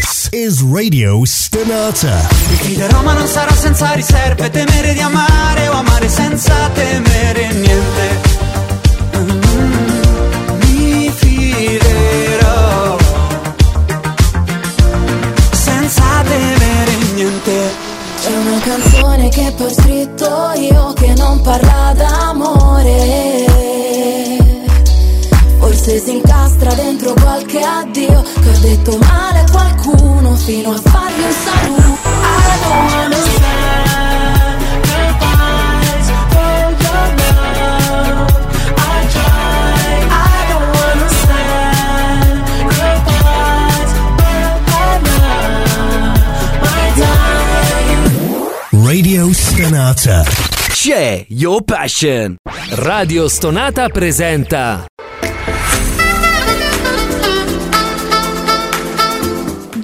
This is Radio Stonata. Il chi di Roma non sarà senza riserve, temere di amare o amare senza temere niente. Mm, mi fiderò senza temere niente. C'è una canzone che poi ho scritto io che non parla d'amore. Incastra dentro qualche addio che ho detto male a qualcuno fino a fargli un saluto. I don't understand. Radio Stonata. C'è Your Passion. Radio Stonata presenta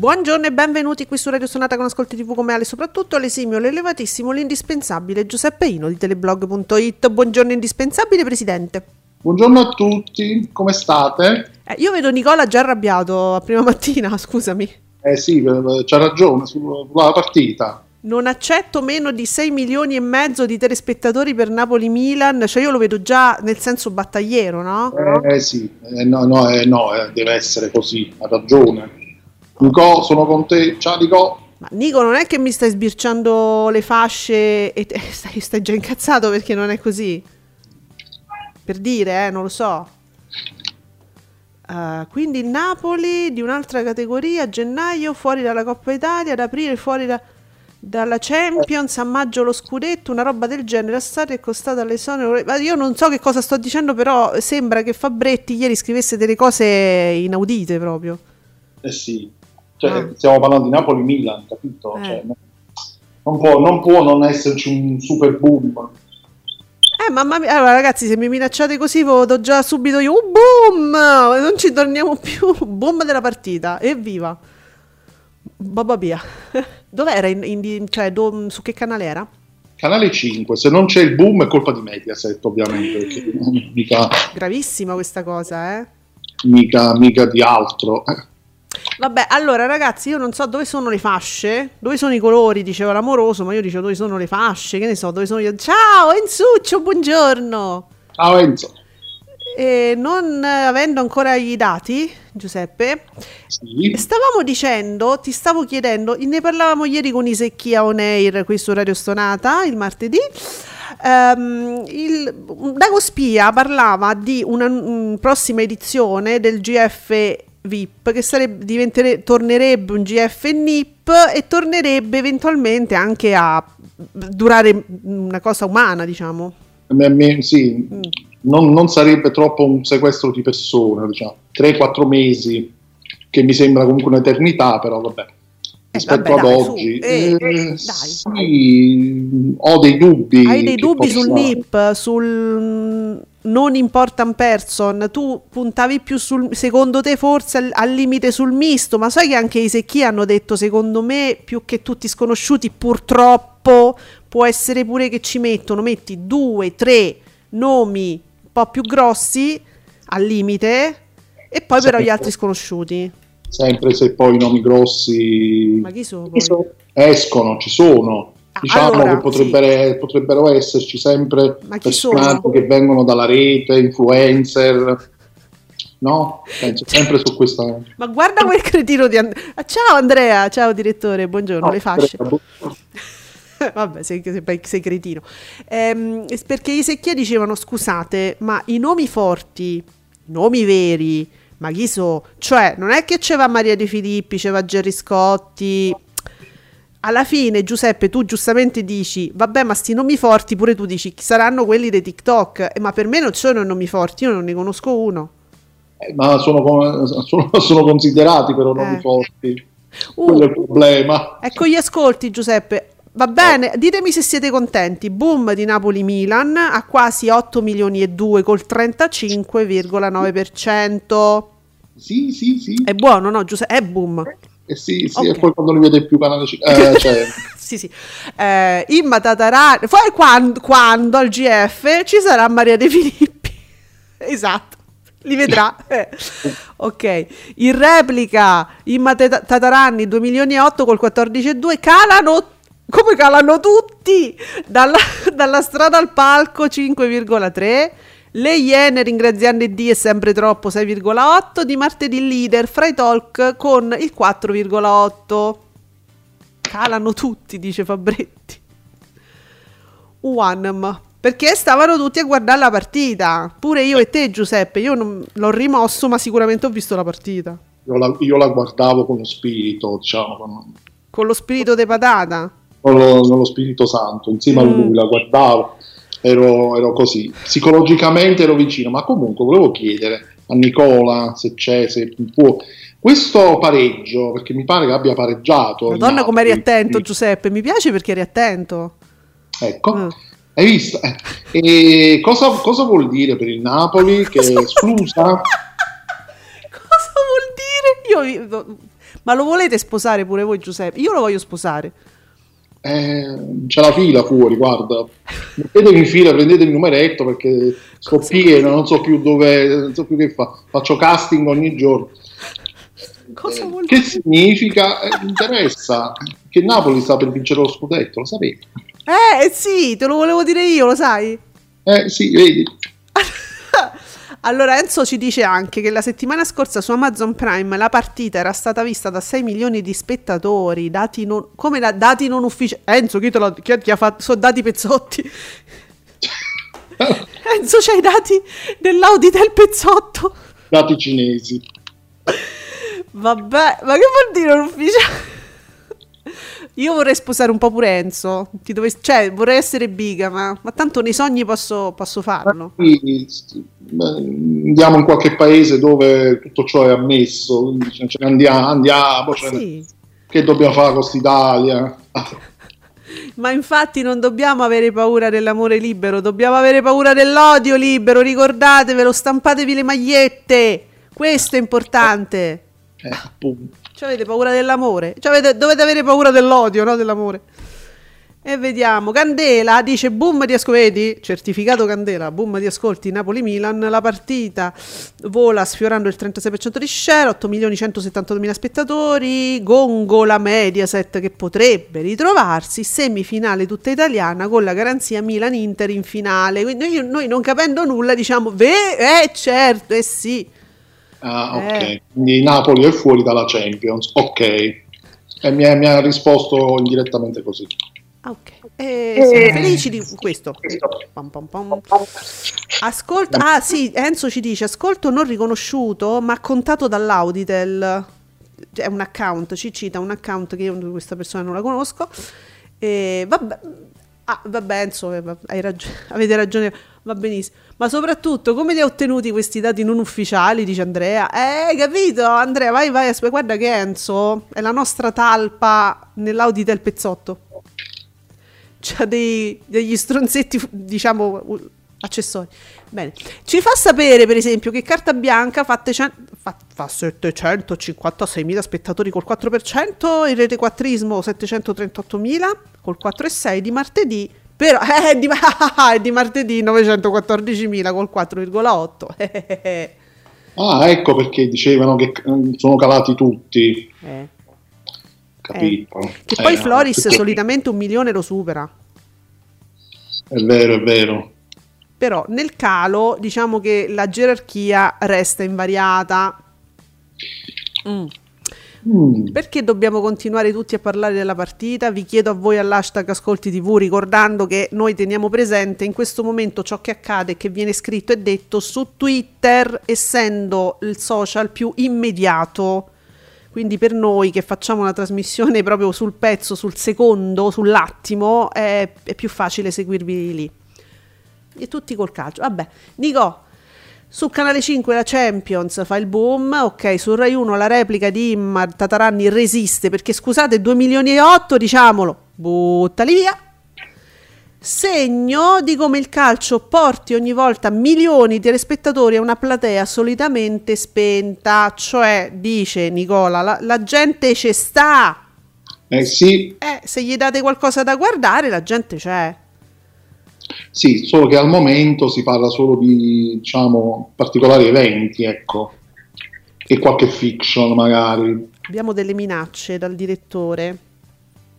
Buongiorno e benvenuti qui su Radio Sonata con Ascolti TV come Ale, soprattutto l'esimio, l'elevatissimo, l'indispensabile Giuseppe Ino di teleblog.it. Buongiorno indispensabile Presidente. Buongiorno a tutti, come state? Eh, io vedo Nicola già arrabbiato a prima mattina, scusami. Eh sì, eh, c'ha ragione sulla partita. Non accetto meno di 6 milioni e mezzo di telespettatori per Napoli-Milan, cioè io lo vedo già nel senso battagliero, no? Eh sì, eh, no, no, eh, no eh, deve essere così, ha ragione. Nico, sono con te. Ciao Nico. Ma Nico, non è che mi stai sbirciando le fasce e te- stai, stai già incazzato perché non è così? Per dire, eh, non lo so. Uh, quindi il Napoli di un'altra categoria a gennaio fuori dalla Coppa Italia, ad aprile fuori da- dalla Champions, a maggio lo scudetto, una roba del genere. La storia è costata all'esonero. Ma io non so che cosa sto dicendo, però sembra che Fabretti ieri scrivesse delle cose inaudite proprio. Eh sì, cioè, Ah. stiamo parlando di Napoli-Milan, capito? Eh. Cioè, no- non, può, non può non esserci un super boom. Eh, mamma mia, allora ragazzi, se mi minacciate così, vado già subito io. Un boom! Non ci torniamo più. Boom della partita. Evviva! Babba via. Dov'era? In, in- cioè, do- su che canale era? Canale 5, se non c'è il boom è colpa di Mediaset, ovviamente, mica, Gravissima questa cosa, eh. mica, mica di altro. Vabbè, allora ragazzi, io non so dove sono le fasce, dove sono i colori, diceva l'amoroso, ma io dicevo dove sono le fasce, che ne so, dove sono io. Ciao, Enzuccio, buongiorno! Ciao Enzo. E non avendo ancora i dati, Giuseppe, Sì. Stavamo dicendo, ti stavo chiedendo, ne parlavamo ieri con Isecchia On Air qui su Radio Stonata il martedì. ehm, il, Dago Spia parlava di una mm, prossima edizione del GF VIP che sarebbe, tornerebbe un GF NIP e tornerebbe eventualmente anche a durare una cosa umana, diciamo. Me- sì, Mm. non, non sarebbe troppo un sequestro di persona, diciamo, 3-4 mesi, che mi sembra comunque un'eternità, però vabbè. Rispetto vabbè, ad dai, oggi, eh, eh, dai. sì, ho dei dubbi. Hai dei dubbi possa- sul NIP, sul mm, non important person, tu puntavi più sul, secondo te forse al, al limite sul misto, ma sai che anche i secchi hanno detto secondo me più che tutti sconosciuti purtroppo può essere pure che ci mettono, metti due, tre nomi un po' più grossi al limite e poi però Sì. gli altri sconosciuti. Sempre se poi i nomi grossi Ma chi sono poi? escono, ci sono. Diciamo Allora, che potrebbero, potrebbero esserci sempre personaggi che vengono dalla rete, influencer, no? Penso sempre su questa... Ma guarda quel cretino di And- Ah, Ciao Andrea, ciao direttore, buongiorno, No, le fasce. boh. Vabbè, sei, sei- sei cretino. Ehm, perché i secchia dicevano: scusate, ma i nomi forti, i nomi veri, ma chi so? Cioè, non è che c'era Maria De Filippi, c'era Gerry Scotti. Alla fine, Giuseppe, tu giustamente dici: Vabbè, ma sti nomi forti pure tu dici saranno quelli dei TikTok. Eh, ma per me non sono nomi forti, io non ne conosco uno. Eh, ma sono, sono- sono considerati però nomi Eh. forti. Uh, Quello è il problema. ecco gli ascolti, Giuseppe. Va bene, ditemi se siete contenti. Boom di Napoli-Milan a quasi 8 milioni e 2 col 35,9%. Sì, sì, sì. È buono, no, Giuseppe? È boom. Eh sì, sì, Ok. e poi quando li vede più canale eh, cioè, sì, sì. Eh, Imma Tatarani. Poi quando, quando al GF ci sarà Maria De Filippi. esatto. Li vedrà. Eh. ok. In replica Imma Tata- Tataranni 2 milioni e 8 col 14,2 calano come calano tutti dalla, dalla strada al palco 5,3 le Iene ringraziando Dio è sempre troppo 6,8 di martedì leader fra i talk con il 4,8 calano tutti dice Fabretti. Uanem perché stavano tutti a guardare la partita. Pure io e te Giuseppe io non, l'ho rimosso ma sicuramente ho visto la partita. Io, la, io la guardavo con lo spirito, diciamo, con, con lo spirito de patata? Con lo, con lo Spirito Santo, insieme Mm. a lui la guardavo, ero, ero così, psicologicamente ero vicino, ma comunque volevo chiedere a Nicola se c'è, se può, questo pareggio, perché mi pare che abbia pareggiato. Madonna come eri attento Giuseppe mi piace perché eri attento Ecco, Mm. hai visto? Eh, E cosa, cosa vuol dire per il Napoli? Che scusa? Cosa vuol dire? Io, ma lo volete sposare pure voi, Giuseppe? Io lo voglio sposare. Eh, c'è la fila fuori, guarda. Mettetevi in fila, prendete il numeretto perché sto pieno, non so più dove, non so più che fa. Faccio casting ogni giorno. Cosa Eh, vuol che significa? Eh, interessa che Napoli sta per vincere lo scudetto, lo sapete? Eh sì, te lo volevo dire io, lo sai? Eh sì, vedi. Allora Enzo ci dice anche che la settimana scorsa su Amazon Prime la partita era stata vista da 6 milioni di spettatori, dati non, come da, dati non ufficiali. Enzo, chi, l'ha- chi, chi ha fatto? Sono dati pezzotti. Enzo, c'hai i dati dell'Auditel pezzotto? Dati cinesi. Vabbè, ma che vuol dire non ufficiale? Io vorrei sposare un po' pure Enzo. Ti dovessi- cioè, vorrei essere biga, ma, tanto nei sogni posso, posso farlo. Beh, Andiamo in qualche paese dove tutto ciò è ammesso, quindi ce ne andiamo, andiamo cioè, Sì. che dobbiamo fare con quest'Italia? Ma infatti non dobbiamo avere paura dell'amore libero, dobbiamo avere paura dell'odio libero. Ricordatevelo, stampatevi le magliette. Questo è importante. Eh, appunto. Cioè, avete paura dell'amore? Cioè, avete- dovete avere paura dell'odio, no? Dell'amore. E vediamo. Candela dice boom di ascolti. Certificato Candela, boom di ascolti Napoli-Milan. La partita vola sfiorando il 36% di share, 8 milioni 172 mila spettatori. Gongola Mediaset che potrebbe ritrovarsi semifinale tutta italiana con la garanzia Milan-Inter in finale. Quindi noi, noi non capendo nulla diciamo, ve- eh certo, eh sì. Ah, ok. Eh. Quindi Napoli è fuori dalla Champions. Ok. E mi ha, mi ha risposto indirettamente così. Ah, ok. Eh, siamo felici di questo. Pam, pam, pam. Ascolto, ah sì, Enzo ci dice ascolto non riconosciuto ma contato dall'Auditel. È un account, ci cita un account che io questa persona non la conosco. E vabbè, ah, vabbè Enzo, eh, ragione, avete ragione, va benissimo. Ma soprattutto come li ha ottenuti questi dati non ufficiali, dice Andrea? Eh, capito? Andrea, vai, vai, aspetta, guarda che Enzo è la nostra talpa nell'Auditel pezzotto c'ha dei- degli stronzetti, diciamo, accessori. Bene, ci fa sapere, per esempio, che Carta Bianca fa, tecen- fa, fa 756.000 spettatori col 4%, il Rete Quattrismo 738.000 col 4,6 di martedì, però eh, di, è di martedì 914.000 col 4,8. Eh, Ah, ecco perché dicevano che eh, sono calati tutti. eh. Capito. Che poi Eh, Floris perché- solitamente un milione lo supera. È vero, è vero. Però nel calo diciamo che la gerarchia resta invariata. Mm. Mm. Perché dobbiamo continuare tutti a parlare della partita? Vi chiedo a voi all'hashtag Ascolti TV, ricordando che noi teniamo presente in questo momento ciò che accade e che viene scritto e detto su Twitter, essendo il social più immediato. Quindi per noi che facciamo una trasmissione proprio sul pezzo, sul secondo, sull'attimo, è, è più facile seguirvi lì. E tutti col calcio. Vabbè, Nico, Su Canale 5 la Champions fa il boom, ok, su Rai 1 la replica di Immar Tataranni resiste perché scusate 2 milioni e 8 diciamolo, buttali via. Segno di come il calcio porti ogni volta milioni di telespettatori a una platea solitamente spenta, cioè dice Nicola, la, la gente ci sta, Eh sì, eh, se gli date qualcosa da guardare la gente c'è. Sì, solo che al momento si parla solo di, diciamo, particolari eventi, ecco, e qualche fiction magari. Abbiamo delle minacce dal direttore.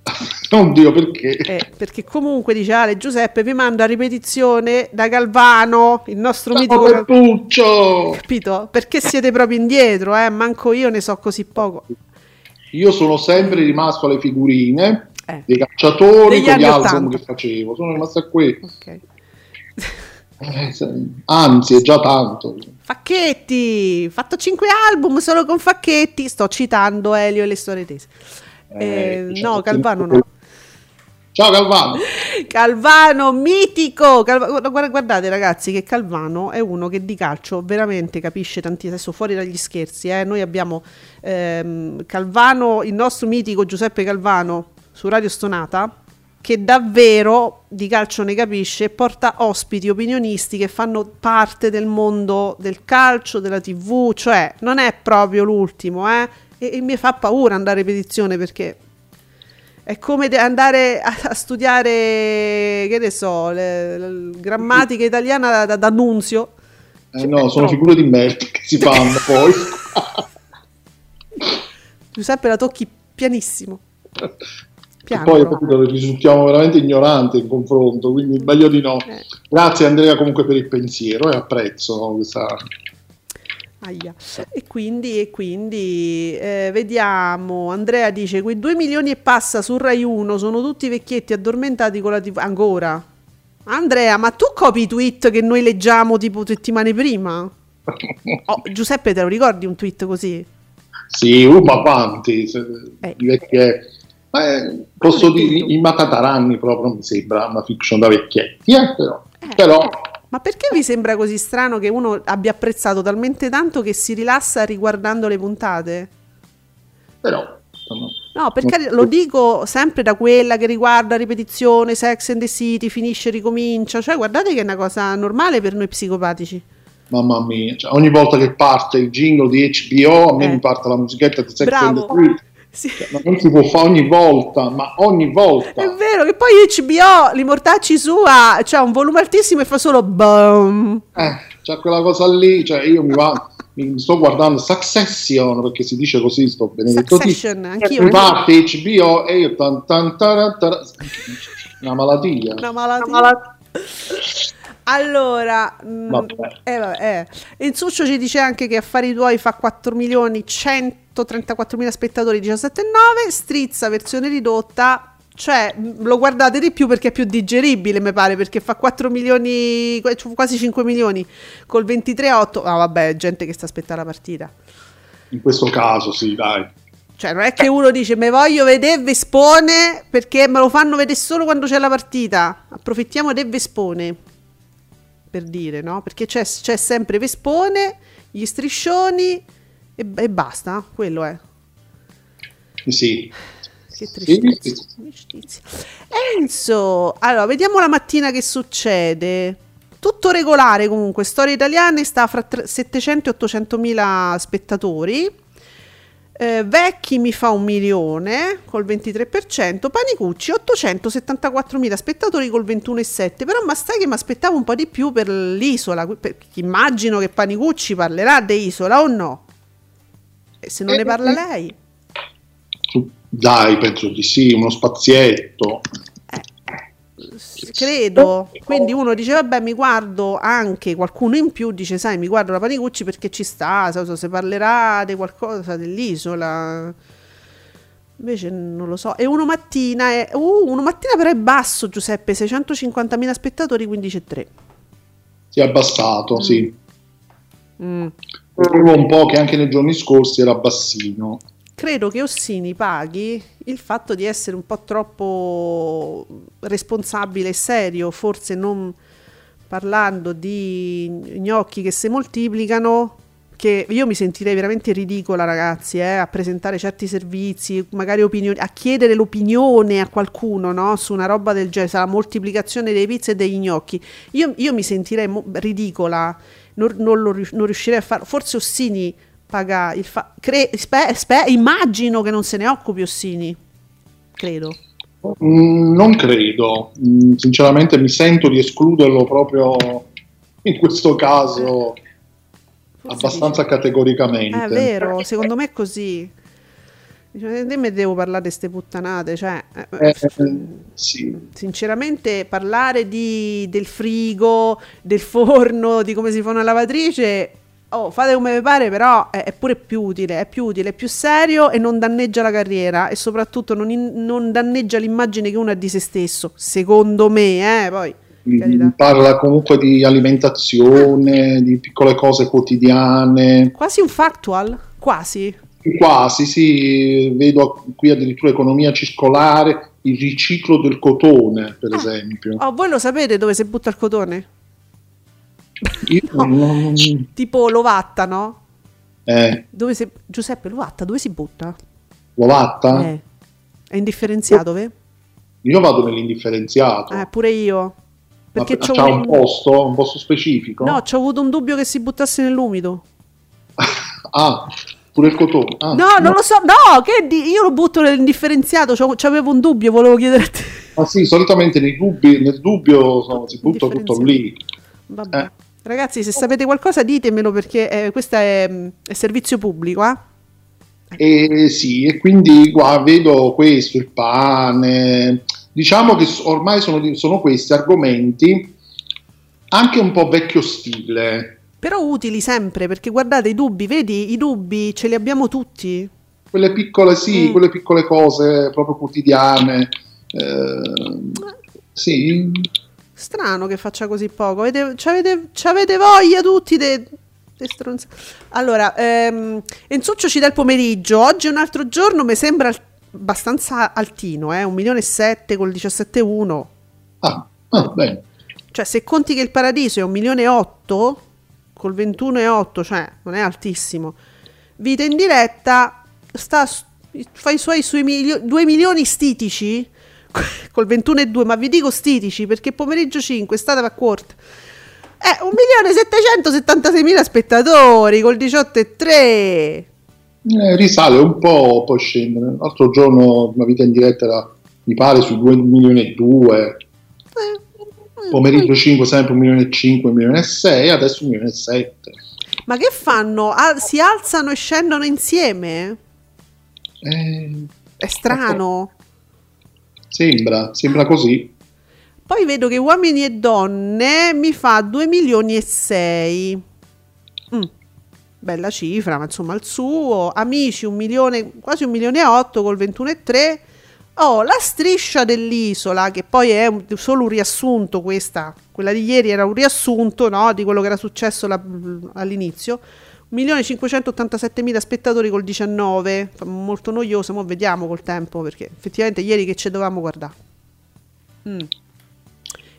Oddio, perché? Eh, perché comunque dice Ale Giuseppe vi mando a ripetizione da Galvano, il nostro mitico Ciao Gal- Pettuccio! capito? Perché siete proprio indietro, eh? Manco io ne so così poco. Io sono sempre rimasto alle figurine Eh, dei calciatori Degli con gli album 80. che facevo, sono rimasto a qui. ok. Eh, anzi, è già tanto. Facchetti, fatto 5 album solo con Facchetti, sto citando Elio e le storie tese. Eh, Eh, no, Calvano no. Ciao Calvano! Calvano mitico. Guarda- guardate ragazzi che Calvano è uno che di calcio veramente capisce tantissimo. Adesso fuori dagli scherzi, eh, noi abbiamo ehm, Calvano, il nostro mitico Giuseppe Calvano su Radio Stonata che davvero di calcio ne capisce e porta ospiti opinionisti che fanno parte del mondo del calcio, della tv, cioè non è proprio l'ultimo, eh? E, e mi fa paura andare a ripetizione perché è come andare a, a studiare, che ne so, le- le- grammatica italiana da, da, da Nunzio. Eh, Cioè, no, sono troppo. figure di merda che si fanno poi. Giuseppe la tocchi pianissimo. Piano. poi capito, risultiamo veramente ignoranti in confronto, quindi meglio di no. Eh. Grazie Andrea comunque per il pensiero e apprezzo questa... Aia. E quindi, e quindi eh, vediamo, Andrea dice, quei 2 milioni e passa su Rai 1 sono tutti vecchietti addormentati con la TV. Ancora? Andrea, ma tu copi i tweet che noi leggiamo tipo settimane prima? Oh, Giuseppe, te lo ricordi un tweet così? Sì, ma quanti? se- Eh. di vecchie- eh, posso Come dire, tutto. i Matataranni proprio mi sembra una fiction da vecchietti, eh, però, Eh. però Ma perché vi sembra così strano che uno abbia apprezzato talmente tanto che si rilassa riguardando le puntate? però, insomma, No, perché lo dico sempre da quella che riguarda ripetizione, Sex and the City, finisce ricomincia. Cioè, guardate che è una cosa normale per noi psicopatici. mamma mia, cioè, ogni volta che parte il jingle di HBO a me Eh. mi parte la musichetta di Sex and the Bravo. City. Sì. Cioè, non si può fare ogni volta, ma ogni volta. È vero che poi HBO, l'immortacci sua, c'ha un volume altissimo e fa solo boom. Eh, c'è quella cosa lì, cioè io mi va... mi sto guardando Succession perché si dice così sto benedetto Succession, anch'io mi parte HBO e io tan, tan, taran, taran, una malattia una malattia, una malattia. allora mm, vabbè. Eh, vabbè. Eh. il succio ci dice anche che affari tuoi fa 4 milioni 100 134.000 spettatori 17,9 strizza versione ridotta cioè lo guardate di più perché è più digeribile mi pare perché fa 4 milioni quasi 5 milioni col 23,8 ah vabbè gente che sta aspettando la partita in questo caso sì dai cioè non è che uno dice me voglio vedere Vespone perché me lo fanno vedere solo quando c'è la partita approfittiamo del Vespone per dire no perché c'è, c'è sempre Vespone gli striscioni e, e basta. Quello è. Sì. Che tristezza. Tristezza. Enzo, allora vediamo la mattina che succede. Tutto regolare comunque, Storie Italiane sta fra tre- 700 e 800 mila spettatori. Eh, Vecchi mi fa un milione col 23%, Panicucci 874 mila spettatori col 21,7%, però ma sai che mi aspettavo un po' di più per l'isola, perché immagino che Panicucci parlerà di isola o no? E se non ne parla lei? Dai, penso di sì, uno spazietto. credo. Quindi uno dice, vabbè, mi guardo anche qualcuno in più, dice, sai, mi guardo la Panicucci perché ci sta, so, so, se parlerà di qualcosa dell'isola. Invece non lo so. E uno mattina è... Uh, uno mattina però è basso, Giuseppe, 650.000 spettatori, 15,3. Si è abbassato, sì. Mm. Vedevo un po' che anche nei giorni scorsi era bassino. Credo che Ossini paghi il fatto di essere un po' troppo responsabile e serio, forse non parlando di gnocchi che si moltiplicano, che io mi sentirei veramente ridicola, ragazzi, eh, a presentare certi servizi, magari opinioni, a chiedere l'opinione a qualcuno no, su una roba del genere, la moltiplicazione dei pizze e degli gnocchi. Io, io mi sentirei mo- ridicola, non, non, lo, non riuscirei a farlo. Forse Ossini paga il fa- cre- spe- spe- immagino che non se ne occupi Ossini, credo. Mm, non credo, Mm, sinceramente mi sento di escluderlo proprio in questo caso Forse abbastanza dice- categoricamente. Eh, È vero, secondo me è così. Dice, "Eh, me devo parlare di queste puttanate, cioè, eh, Eh, sì. sinceramente parlare di- del frigo, del forno, di come si fa una lavatrice, oh, fate come vi pare, però è, è pure più utile, è più utile, è più serio e non danneggia la carriera e soprattutto non, in- non danneggia l'immagine che uno ha di se stesso, secondo me, eh, poi, Mm, carità. Parla comunque di alimentazione, di piccole cose quotidiane. Quasi un factual, quasi. Quasi, sì, vedo qui addirittura economia circolare, il riciclo del cotone, per esempio. Oh, voi lo sapete dove si butta il cotone? Io non- Tipo Lovatta, no? eh, Dove si... Giuseppe, Lovatta, dove si butta? Lovatta? Eh. È indifferenziato, ve? Io vado nell'indifferenziato. Eh, pure io. Ma Perché c'ho c'ha un un... posto, un posto specifico? No, ci ho avuto un dubbio che si buttasse nell'umido. Ah, pure il cotone. Ah, no, non lo so. No, che di... io lo butto nell'indifferenziato. C'avevo un dubbio, volevo chiedere a te. Ma sì, solitamente nei dubbi, nel dubbio so, si butta tutto lì. Vabbè. Eh. Ragazzi, se sapete qualcosa ditemelo perché eh, questo è, è servizio pubblico, eh? E sì, e quindi qua vedo questo, il pane. Diciamo che ormai sono, sono questi argomenti anche un po' vecchio stile. Però utili sempre, perché guardate i dubbi, vedi, i dubbi ce li abbiamo tutti. Quelle piccole, sì, Mm. quelle piccole cose proprio quotidiane. Eh, sì, Strano che faccia così poco. Avete, c'avete, c'avete voglia tutti de, stronza- Allora, ehm, Enzuccio ci dà il pomeriggio. Oggi è un altro giorno, mi sembra al- abbastanza altino, eh? 1 milione e 7 col 17,1. ah, ah, bene. Cioè, se conti che il paradiso è 1 milione e 8 col 21,8, cioè non è altissimo. Vita in diretta sta fa i suoi, sui 2 milioni stitici col 21,2, ma vi dico stitici perché pomeriggio 5 è stata va corta. Eh, 1.776.000 spettatori col 18,3. Eh, risale un po', poi scende. L'altro giorno una vita in diretta era, mi pare, sui 2 milioni e 2. Pomeriggio 5 sempre 1 milione e 5, 1 milione e 6, adesso 1 milione e 7. Ma che fanno? Ah, si alzano e scendono insieme? Eh, È strano. sembra, sembra così. Poi vedo che uomini e donne mi fa 2 milioni e 6. Mm, bella cifra, ma insomma il suo. Amici, un milione, quasi un milione e 8 col 21,3. Oh, la striscia dell'isola, che poi è solo un riassunto questa, quella di ieri era un riassunto no, di quello che era successo la- all'inizio. 1.587.000 spettatori col 19, fa molto noioso, ma vediamo col tempo perché effettivamente ieri che ci dovevamo guardare. Mm.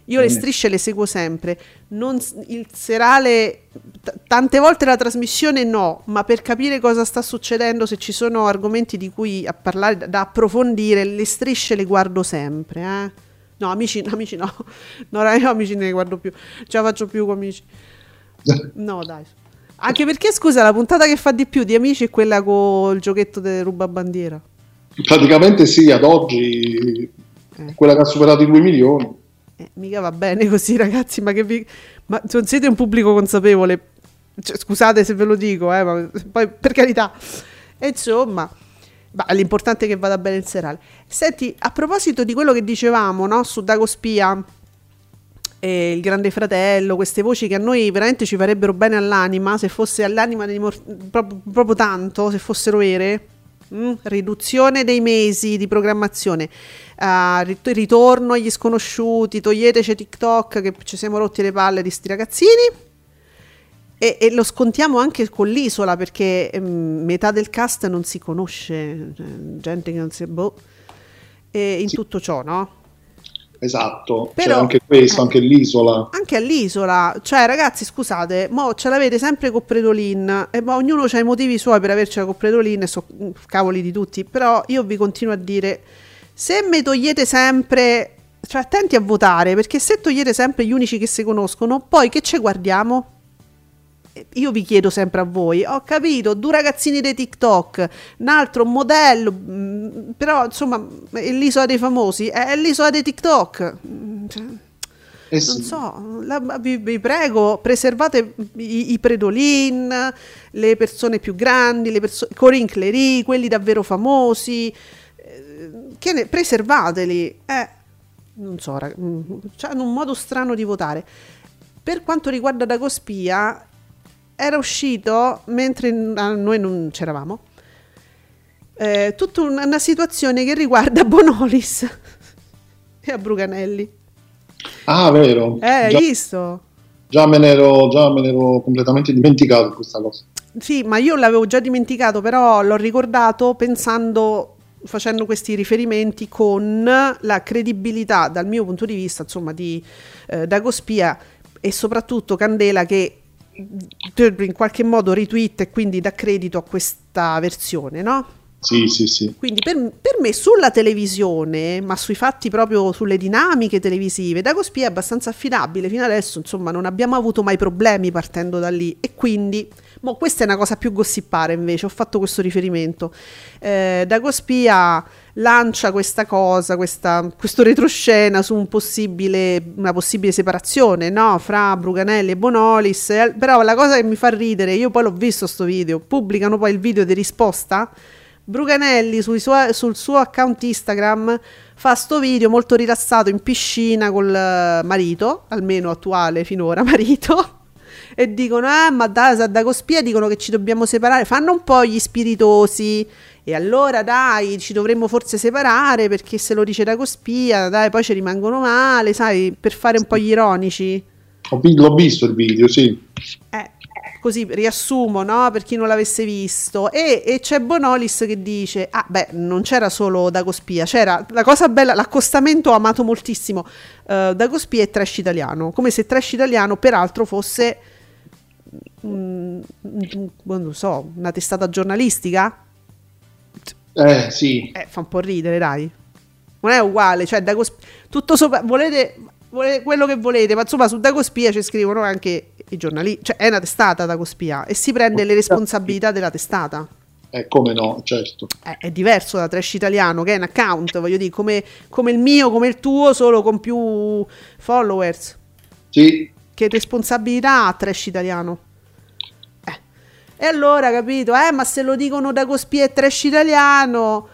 Io le strisce le seguo sempre, non il serale, t- tante volte la trasmissione no, ma per capire cosa sta succedendo, se ci sono argomenti di cui a parlare, da, da approfondire, le strisce le guardo sempre. eh. No, amici, amici no, no, io amici ne guardo più, ce la faccio più con amici. No, dai. Anche perché, scusa, la puntata che fa di più di amici è quella con il giochetto del rubabandiera. Praticamente sì, ad oggi Eh. quella che ha superato i 2 milioni. Eh, mica va bene così, ragazzi. Ma che vi. Ma non siete un pubblico consapevole? Cioè, scusate se ve lo dico, eh, ma poi per carità. E insomma, ma l'importante è che vada bene il serale. Senti, a proposito di quello che dicevamo, no, su Dago Spia e il Grande Fratello, queste voci che a noi veramente ci farebbero bene all'anima, se fosse all'anima mor- proprio, proprio tanto, se fossero vere. Mm, riduzione dei mesi di programmazione, rit- ritorno agli sconosciuti, toglieteci TikTok che ci siamo rotti le palle di sti ragazzini. E, e lo scontiamo anche con l'isola perché ehm, metà del cast non si conosce, cioè, gente che non si. Boh. E in Sì. tutto ciò, no? Esatto. Però- C'è anche questo, eh. anche l'isola. Anche all'isola, cioè ragazzi scusate, mo ce l'avete sempre con Predolin e mo ognuno ha i motivi suoi per avercela con Predolin e so mm, cavoli di tutti, però io vi continuo a dire, se mi togliete sempre, cioè attenti a votare, perché se togliete sempre gli unici che si conoscono, poi che ci guardiamo? Io vi chiedo sempre a voi, ho capito, due ragazzini dei TikTok, un altro modello, mm, però insomma è l'isola dei famosi, è l'isola dei TikTok. Mm, cioè, Eh sì. non so, la- vi, vi prego, preservate i, i predolin, le persone più grandi, le perso- Corinne Clery, quelli davvero famosi, eh, che ne- preservateli. Eh, non so, rag- mm, hanno un modo strano di votare. Per quanto riguarda Dagospia, era uscito mentre noi non c'eravamo. Eh, tutta un- una situazione che riguarda Bonolis e a Bruganelli. Ah, vero. Eh, hai già, visto? già me n'ero, già me n'ero completamente dimenticato di questa cosa. Sì, ma io l'avevo già dimenticato, però l'ho ricordato pensando, facendo questi riferimenti con la credibilità, dal mio punto di vista, insomma, di eh, Dagospia e soprattutto Candela che in qualche modo retweet e quindi dà credito a questa versione, no? Sì, sì, sì. Quindi per, per me sulla televisione, ma sui fatti proprio sulle dinamiche televisive, Dagospia è abbastanza affidabile. Fino adesso, insomma, non abbiamo avuto mai problemi partendo da lì. E quindi, mo, questa è una cosa più gossipare invece, ho fatto questo riferimento. Eh, Dagospia lancia questa cosa, questa, questo retroscena su un possibile, una possibile separazione no? fra Bruganelli e Bonolis. Eh, Però la cosa che mi fa ridere, io poi l'ho visto sto video, pubblicano poi il video di risposta. Bruganelli suoi- sul suo account Instagram fa sto video molto rilassato in piscina col eh, marito, almeno attuale finora marito, e dicono, eh ma dai, sa da cospia dicono che ci dobbiamo separare, fanno un po' gli spiritosi, e allora dai, ci dovremmo forse separare perché se lo dice da cospia, dai, poi ci rimangono male, sai, per fare un po' gli ironici. L'ho visto il video, sì. Eh, così riassumo, no? Per chi non l'avesse visto. E, e c'è Bonolis che dice: Ah, beh, non c'era solo Dagospia, c'era la cosa bella, l'accostamento ho amato moltissimo. eh, Dagospia e Trash Italiano. Come se Trash Italiano, peraltro, fosse. mm, mm, non lo so, una testata giornalistica? Eh, sì. Eh, fa un po' ridere, dai. Non è uguale, cioè Dagosp- tutto sopra, volete, volete quello che volete, ma insomma su Dagospia ci scrivono anche i giornalisti, cioè è una testata Dagospia e si prende le responsabilità della testata. Eh, come no, certo. Eh, è diverso da Trash Italiano, che è un account, voglio dire, come, come il mio, come il tuo, solo con più followers. Sì, Che responsabilità ha Trash Italiano? Eh. E allora, capito? Eh, ma se lo dicono Dagospia e Trash Italiano...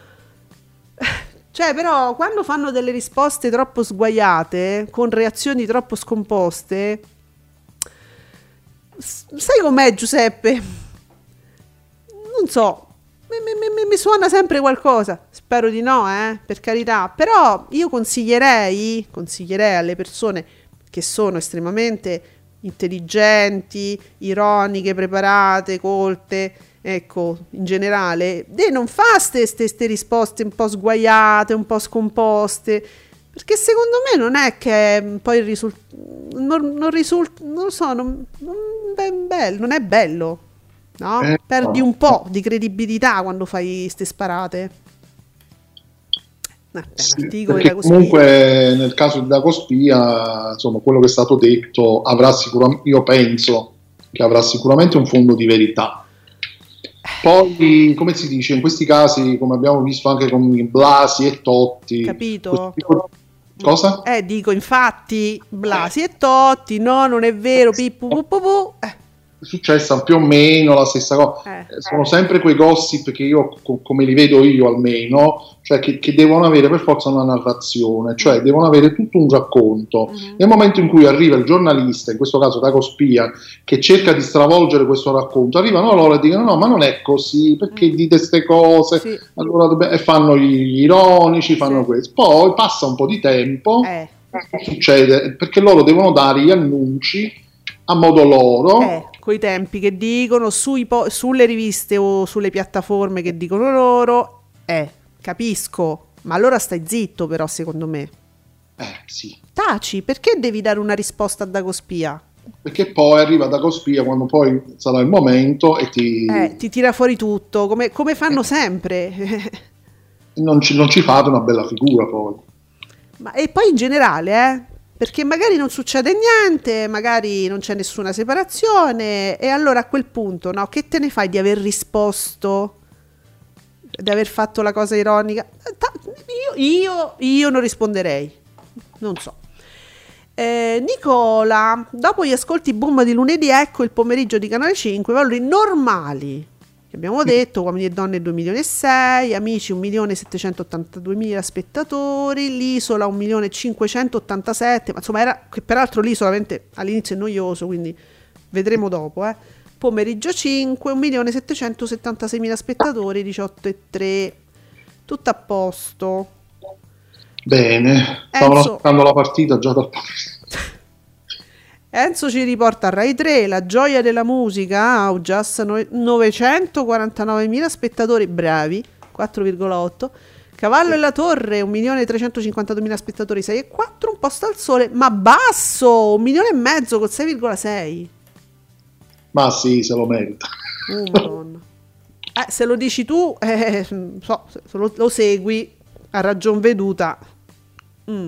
Cioè, però, quando fanno delle risposte troppo sguaiate, con reazioni troppo scomposte, sai com'è Giuseppe? Non so, mi, mi- mi- mi suona sempre qualcosa. Spero di no, eh, per carità. Però io consiglierei, consiglierei alle persone che sono estremamente intelligenti, ironiche, preparate, colte, ecco, in generale, di non fa queste risposte un po' sguaiate, un po' scomposte, perché secondo me non è che poi risulta, non, non risulta, non lo so, non, non, è bello, non è bello, no? Eh, Perdi un po' di credibilità quando fai ste sparate. Eh, sì, comunque nel caso di Dagospia, insomma, quello che è stato detto avrà sicuramente, io penso che avrà sicuramente un fondo di verità. Poi, come si dice, in questi casi, come abbiamo visto anche con Blasi e Totti, Capito? questo tipo- Cosa? Eh, dico, infatti, Blasi e Totti, no, non è vero, pippu, pu, pu, pu. Eh, successa più o meno la stessa cosa. eh. Eh, Sono sempre quei gossip che io, co- come li vedo io almeno, cioè che, che devono avere per forza una narrazione, cioè devono avere tutto un racconto. Mhm. Nel momento in cui arriva il giornalista, in questo caso Dago Spia, che cerca di stravolgere questo racconto, arrivano loro e dicono no, ma non è così, perché Mm. dite queste cose? Sì. Allora dobbiamo- e fanno gli ironici, fanno Sì. questo. Poi passa un po' di tempo, Eh, succede, perché loro devono dare gli annunci a modo loro. Eh, coi tempi che dicono, po- sulle riviste o sulle piattaforme che dicono loro, eh, capisco, ma allora stai zitto però secondo me. Eh sì, Taci, perché devi dare una risposta a Dagospia? perché poi arriva da Cospia quando poi sarà il momento e ti, Eh, ti tira fuori tutto, come, come fanno sempre. non, ci, non ci fate una bella figura poi. Ma, e poi in generale, eh? Perché magari non succede niente, magari non c'è nessuna separazione, e allora a quel punto, no? Che te ne fai di aver risposto? Di aver fatto la cosa ironica? Ta- Io, io, io non risponderei, non so. Eh, Nicola, dopo gli ascolti boom di lunedì, ecco il pomeriggio di Canale 5, valori normali. Che abbiamo detto, uomini e donne 2 milioni e 6, amici 1 milione e 782 mila spettatori, l'isola 1 milione e 587, ma insomma era, che peraltro l'isola all'inizio è noioso, quindi vedremo dopo, eh. Pomeriggio 5, 1 milione e 776 mila spettatori, 18 e 3, tutto a posto. Bene, Enzo. aspettando la partita già dal Enzo ci riporta a Rai 3 la gioia della musica Augias no- 949.000 spettatori bravi 4,8 Cavallo e la Torre 1.352.000 spettatori 6,4 un posto al sole ma basso un milione e mezzo col 6,6 Ma sì, se lo merita. oh, madonna. Eh, se lo dici tu eh, so, se lo, lo segui a ragion veduta Mm.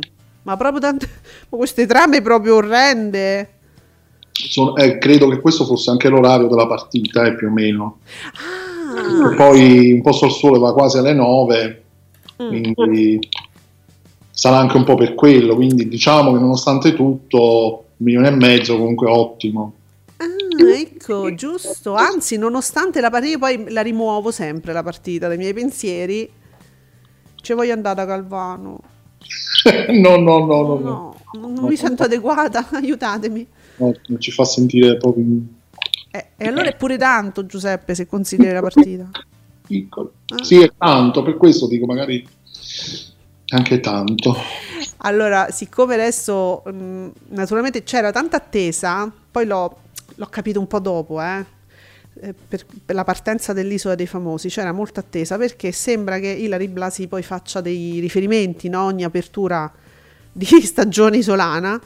Ma proprio tante ma queste trame proprio orrende Sono- eh, credo che questo fosse anche l'orario della partita, eh, più o meno. ah, poi un posto al sole va quasi alle 9, mm. quindi sarà anche un po' per quello. Quindi diciamo che nonostante tutto, un milione e mezzo comunque ottimo. Ah, ecco, giusto. Anzi, nonostante la partita, io poi la rimuovo sempre la partita dai miei pensieri. Ci voglio andare da Calvano. no, no, no, no, no. No, non mi sento adeguata, aiutatemi. No, non ci fa sentire proprio Eh, e allora è pure tanto, Giuseppe, se consideri la partita. piccolo. Ah. Sì, è tanto, per questo dico magari anche tanto. Allora, siccome adesso mh, naturalmente c'era tanta attesa, poi l'ho, l'ho capito un po' dopo, eh, per, per la partenza dell'Isola dei Famosi, c'era molta attesa perché sembra che Ilari Blasi poi faccia dei riferimenti, no? ogni apertura di stagione isolana,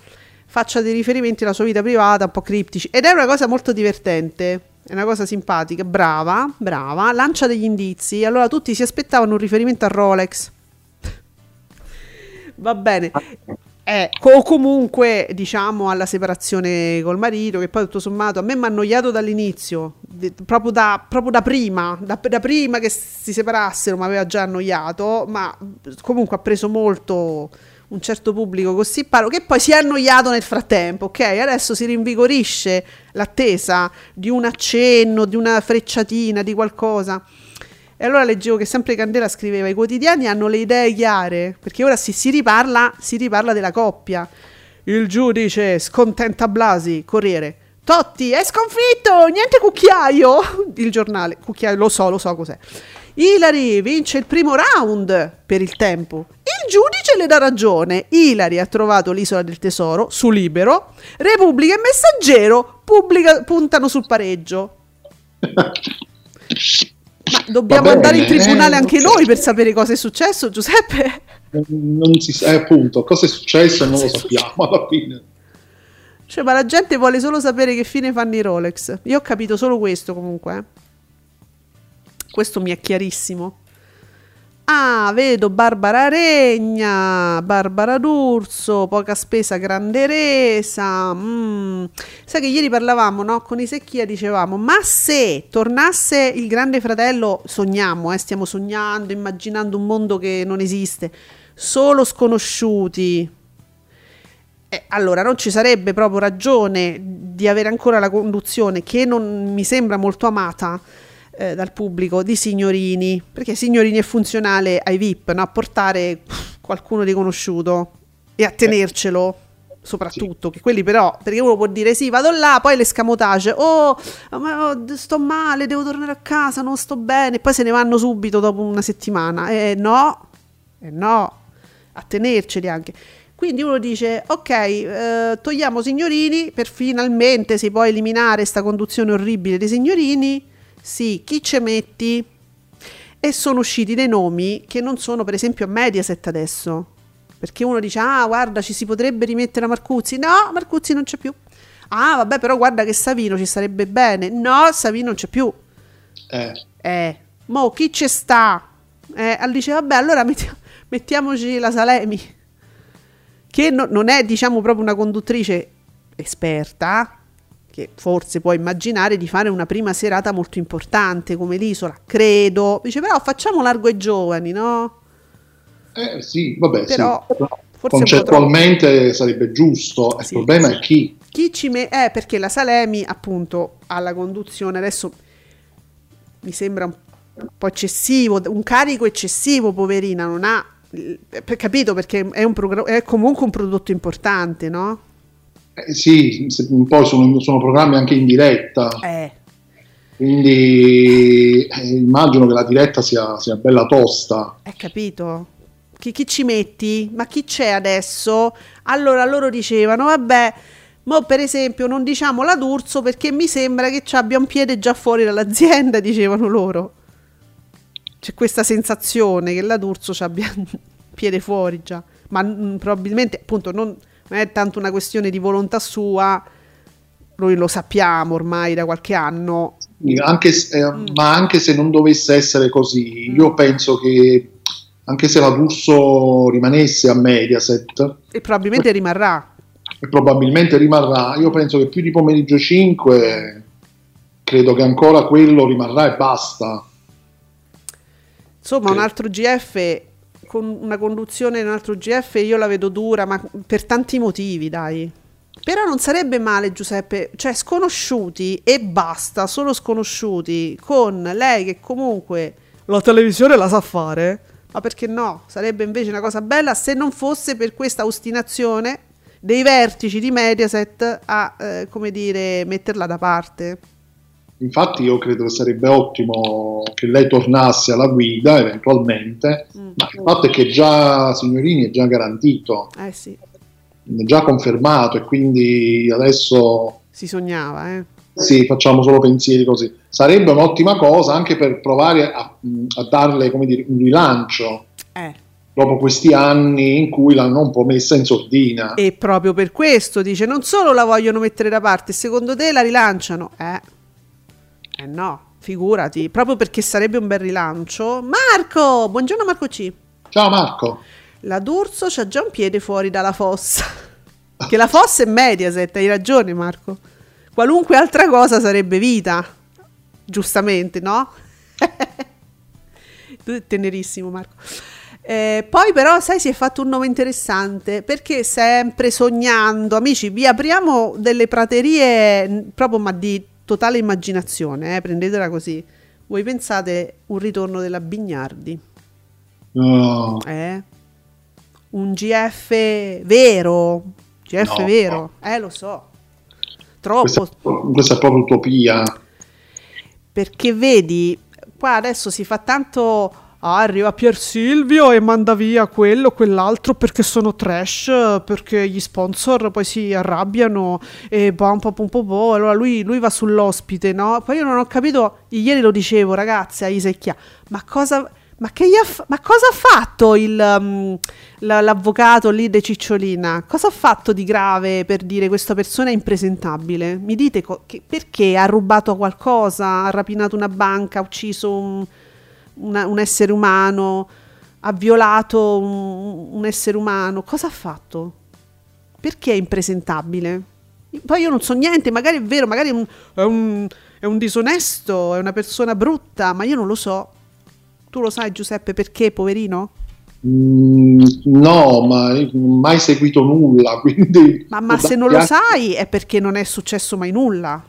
faccia dei riferimenti alla sua vita privata un po' criptici ed è una cosa molto divertente. È una cosa simpatica, brava, brava, lancia degli indizi. Allora tutti si aspettavano un riferimento a Rolex. Va bene. Eh, o comunque diciamo alla separazione col marito che poi tutto sommato a me mi ha annoiato dall'inizio de- proprio, da, proprio da prima da, da prima che si separassero mi aveva già annoiato ma comunque ha preso molto un certo pubblico così paro che poi si è annoiato nel frattempo ok? Adesso si rinvigorisce l'attesa di un accenno di una frecciatina di qualcosa e allora leggevo che sempre Candela scriveva: i quotidiani hanno le idee chiare, perché ora si, si riparla, si riparla della coppia. Il giudice scontenta Blasi, Corriere. Totti è sconfitto, niente cucchiaio. Il giornale, cucchiaio, lo so, lo so cos'è. Ilari vince il primo round per il tempo. Il giudice le dà ragione. Ilari ha trovato l'isola del tesoro su Libero. Repubblica e Messaggero pubblica- puntano sul pareggio. Ma dobbiamo andare in tribunale eh, anche noi per sapere cosa è successo, Giuseppe? Non si sa, eh, appunto, cosa è successo non lo sappiamo alla fine. Cioè, ma la gente vuole solo sapere che fine fanno i Rolex. Io ho capito solo questo comunque. eh. Questo mi è chiarissimo. Ah, vedo Barbara Regna, Barbara D'Urso, poca spesa, grande resa. Mm. Sai che ieri parlavamo, no? Con i Secchia dicevamo, ma se tornasse il grande fratello, sogniamo, eh, stiamo sognando, immaginando un mondo che non esiste, solo sconosciuti, eh, allora non ci sarebbe proprio ragione di avere ancora la conduzione che non mi sembra molto amata eh, dal pubblico di signorini perché signorini è funzionale ai VIP no? a portare qualcuno di conosciuto e a tenercelo soprattutto che quelli però perché uno può dire sì vado là poi l'escamotage oh ma oh, sto male devo tornare a casa non sto bene e poi se ne vanno subito dopo una settimana eh no eh no a tenerceli anche quindi uno dice, ok, eh, togliamo signorini per finalmente si può eliminare questa conduzione orribile dei signorini. Sì, chi ci metti? E sono usciti dei nomi che non sono per esempio a Mediaset adesso. Perché uno dice, ah guarda ci si potrebbe rimettere a Marcuzzi. No, Marcuzzi non c'è più. Ah vabbè però guarda che Savino ci sarebbe bene. No, Savino non c'è più. Eh, Eh, mo chi ci sta? Eh, dice vabbè allora metti- mettiamoci la Salemi. Che no- non è diciamo proprio una conduttrice esperta, che forse può immaginare di fare una prima serata molto importante come l'isola, credo. Dice però facciamo largo ai giovani, no? eh, sì, vabbè, Però, sì. concettualmente sarebbe giusto. Sì, il problema sì. è chi. Chi ci mette? Eh, perché la Salemi, appunto, alla conduzione adesso mi sembra un po' eccessivo, un carico eccessivo, poverina, non ha. per- Capito? Perché è, un progr- è comunque un prodotto importante, no? Eh, sì, poi sono, sono programmi anche in diretta, Eh, quindi eh, immagino che la diretta sia, sia bella tosta. hai capito? Chi, chi ci metti? Ma chi c'è adesso? Allora loro dicevano, vabbè, mo per esempio non diciamo la D'Urso perché mi sembra che ci abbia un piede già fuori dall'azienda, dicevano loro. C'è questa sensazione che la D'Urso ci abbia un piede fuori già, ma mm, probabilmente appunto non, non è tanto una questione di volontà sua, noi lo sappiamo ormai da qualche anno. Anche se- eh, Mm. Ma anche se non dovesse essere così, io penso che anche se la D'Urso rimanesse a Mediaset, E probabilmente rimarrà. e probabilmente rimarrà, io penso che più di pomeriggio 5, credo che ancora quello rimarrà e basta. Insomma, Sì. un altro GF con una conduzione in un altro GF io la vedo dura, ma per tanti motivi, dai. Però non sarebbe male, Giuseppe, cioè sconosciuti e basta, solo sconosciuti, con lei che comunque la televisione la sa fare, ma perché no? Sarebbe invece una cosa bella se non fosse per questa ostinazione dei vertici di Mediaset a, eh, come dire, metterla da parte. Infatti io credo che sarebbe ottimo che lei tornasse alla guida eventualmente, Mm. ma il fatto è che già Signorini è già garantito, Eh sì, è già confermato e quindi adesso si sognava, eh. sì, facciamo solo pensieri così. Sarebbe un'ottima cosa anche per provare a, a darle come dire, un rilancio Eh. dopo questi anni in cui l'hanno un po' messa in sordina. E proprio per questo dice: non solo la vogliono mettere da parte, secondo te la rilanciano? Eh, eh no, figurati, proprio perché sarebbe un bel rilancio. Marco, buongiorno Marco C. Ciao Marco. La D'Urso c'ha già un piede fuori dalla fossa. Che la fossa è Mediaset, hai ragione Marco. Qualunque altra cosa sarebbe vita. Giustamente, no? Tu sei tenerissimo Marco. Eh, poi però, sai, si è fatto un nome interessante perché sempre sognando, amici, vi apriamo delle praterie proprio ma di totale immaginazione, eh, prendetela così. Voi pensate un ritorno della Bignardi? No, Eh? Un GF vero? GF No. vero? Eh, lo so. questa, Troppo. questa è proprio utopia. Perché vedi, qua adesso si fa tanto. Ah, arriva Pier Silvio e manda via quello, quell'altro perché sono trash, perché gli sponsor poi si arrabbiano e pom pom pom pom pom, allora lui, lui va sull'ospite, no? Poi io non ho capito, ieri lo dicevo ragazzi a Isecchia, ma cosa, ma fa- ma cosa ha fatto il, um, la- l'avvocato lì de Cicciolina? Cosa ha fatto di grave per dire questa persona è impresentabile? Mi dite co- che- perché ha rubato qualcosa, ha rapinato una banca, ha ucciso un, una- un essere umano, ha violato un, un essere umano? Cosa ha fatto? Perché è impresentabile? Poi io non so niente, magari è vero, magari è un, è un- è un disonesto, è una persona brutta, ma io non lo so. Tu lo sai Giuseppe perché, poverino? Mm, no, ma io non ho mai seguito nulla, quindi... Ma, ma se non lo sai è perché non è successo mai nulla.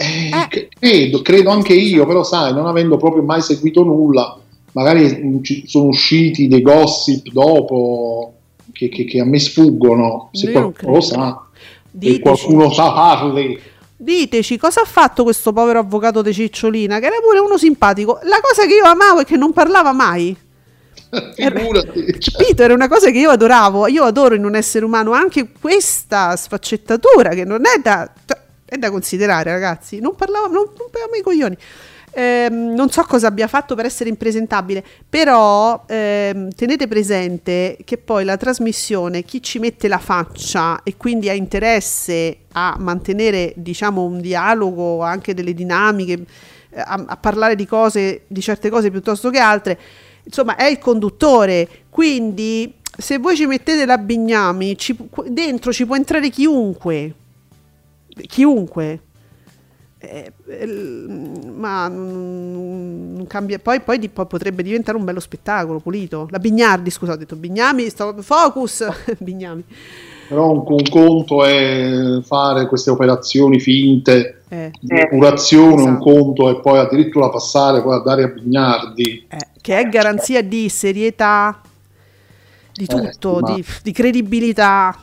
Eh, Eh. credo, credo anche io, però sai, non avendo proprio mai seguito nulla, magari mm, sono usciti dei gossip dopo che, che- che a me sfuggono, se Io qualcuno lo sa, e Diteci, qualcuno sa parli. diteci cosa ha fatto questo povero avvocato de Cicciolina, che era pure uno simpatico. La cosa che io amavo è che non parlava mai. Figurati. Capito? Era una cosa che io adoravo. Io adoro in un essere umano anche questa sfaccettatura che non è da, è da considerare, ragazzi. Non parlava, non mai i coglioni. Ehm, non so cosa abbia fatto per essere impresentabile, però ehm, tenete presente che poi la trasmissione, chi ci mette la faccia e quindi ha interesse a mantenere, diciamo, un dialogo, anche delle dinamiche, eh, a, a parlare di cose, di certe cose piuttosto che altre, insomma, è il conduttore. Quindi, se voi ci mettete la Bignami, ci dentro ci può entrare chiunque. Chiunque. Eh, eh, ma non, cambia. Poi, poi, poi potrebbe diventare un bello spettacolo pulito. La Bignardi, scusa, ho detto Bignami, sto, focus. Bignami. Però un, un conto è fare queste operazioni finte, Eh, di curazione, un Esatto. conto e poi addirittura passare poi a dare a Bignardi. eh, che è garanzia di serietà, di tutto, ma- di, di credibilità.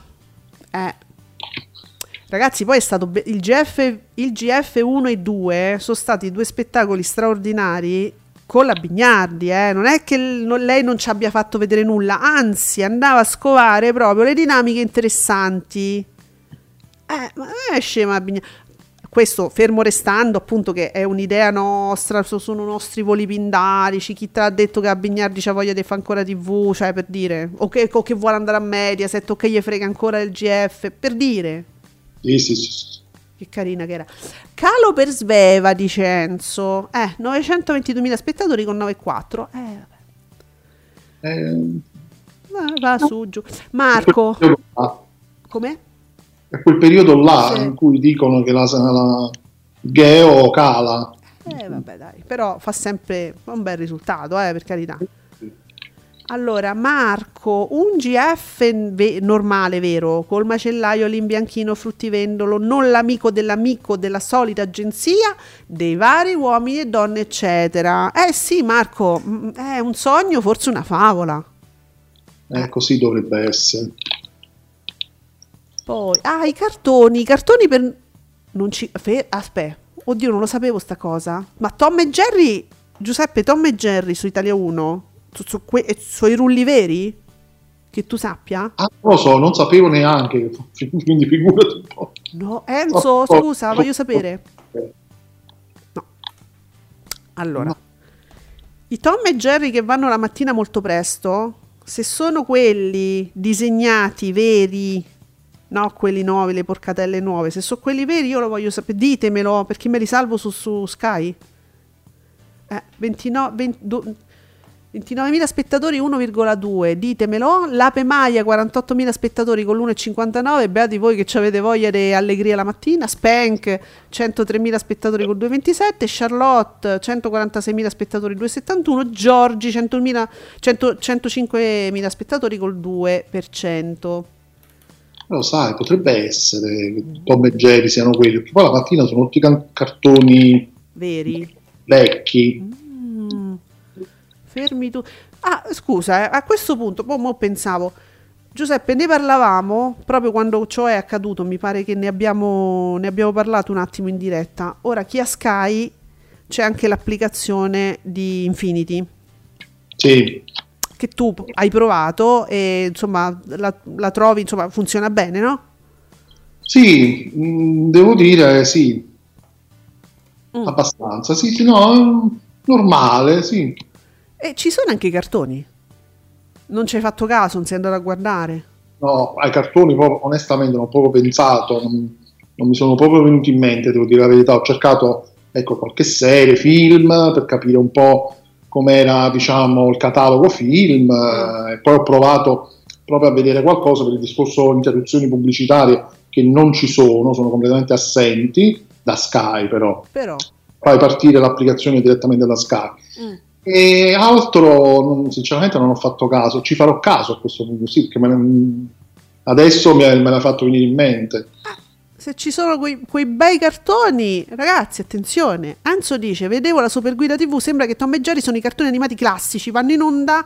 Eh. Ragazzi, poi è stato be- il, GF, il GF 1 e 2 sono stati due spettacoli straordinari con la Bignardi, eh. non è che non- lei non ci abbia fatto vedere nulla, anzi andava a scovare proprio le dinamiche interessanti. Eh, ma è scema Bignardi. Questo fermo restando appunto che è un'idea nostra, so- sono nostri voli pindarici, chi te l'ha detto che a Bignardi c'ha voglia di fare ancora tv, cioè per dire, o che, o che vuole andare a Mediaset, o che gli frega ancora il GF, per dire. Sì, sì, sì, sì. Che carina che era. Calo per Sveva, dice Enzo. Eh, 922.000 spettatori con 9,4. Eh, vabbè. Eh, Va, va su, giù. Marco, com'è? È quel periodo là Sì. in cui dicono che la, la Geo cala. Eh, vabbè, dai. Però fa sempre un bel risultato, eh, per carità. Allora, Marco, un GF ve- normale, vero? Col macellaio, l'imbianchino, fruttivendolo, non l'amico dell'amico della solita agenzia, dei vari uomini e donne, eccetera. Eh sì, Marco, mm, è un sogno, forse una favola. Eh, così dovrebbe essere. Poi, ah, i cartoni, i cartoni per... Non ci... Fe... Aspetta, oddio, non lo sapevo sta cosa. Ma Tom e Jerry, Giuseppe, Tom e Jerry su Italia 1, su, su que- sui rulli veri? Che tu sappia? Ah, non lo so, non sapevo neanche, quindi figurati un po'. No, Enzo, scusa, voglio sapere. Eh, Allora, No. i Tom e Jerry che vanno la mattina molto presto, se sono quelli disegnati veri, no, quelli nuovi, le porcatelle nuove, se sono quelli veri io lo voglio sapere, ditemelo perché me li salvo su, su Sky. Eh, 29, 20 do- 29.000 spettatori 1,2 ditemelo. l'Ape Maia 48.000 spettatori con l'1,59 beati voi che ci avete voglia di allegria la mattina. Spank 103.000 spettatori con 2,27 Charlotte 146.000 spettatori 2,71 Giorgi 100.000 100 105.000 spettatori col 2% Lo sai, potrebbe essere che Tom e Jerry siano quelli, perché poi la mattina sono tutti can- cartoni veri. vecchi. Mm. Fermi tu. Ah, scusa, eh, a questo punto, poi mo pensavo, Giuseppe, ne parlavamo proprio quando ciò è accaduto, mi pare che ne abbiamo, ne abbiamo parlato un attimo in diretta. Ora, chi ha Sky c'è anche l'applicazione di Infinity Sì, che tu hai provato e insomma la, la trovi, insomma funziona bene, no? sì, mh, devo dire sì, Mm. abbastanza. Sì, sì, no, normale, sì. E ci sono anche i cartoni. Non ci hai fatto caso, non sei andato a guardare. No, ai cartoni proprio, onestamente non ho proprio pensato, non, non mi sono proprio venuti in mente, devo dire la verità. Ho cercato ecco, qualche serie, film per capire un po' com'era diciamo, il catalogo film eh, e poi ho provato proprio a vedere qualcosa per il discorso interruzioni pubblicitarie che non ci sono, sono completamente assenti da Sky però. Però Fai partire l'applicazione direttamente da Sky. mm. E altro, non- sinceramente, non ho fatto caso. Ci farò caso a questo punto, sì, perché me ne- adesso mi- me l'ha fatto venire in mente. se ci sono quei, quei bei cartoni, ragazzi, attenzione. Enzo dice: Vedevo la Super Guida TV. Sembra che Tom e Jerry sono i cartoni animati classici. Vanno in onda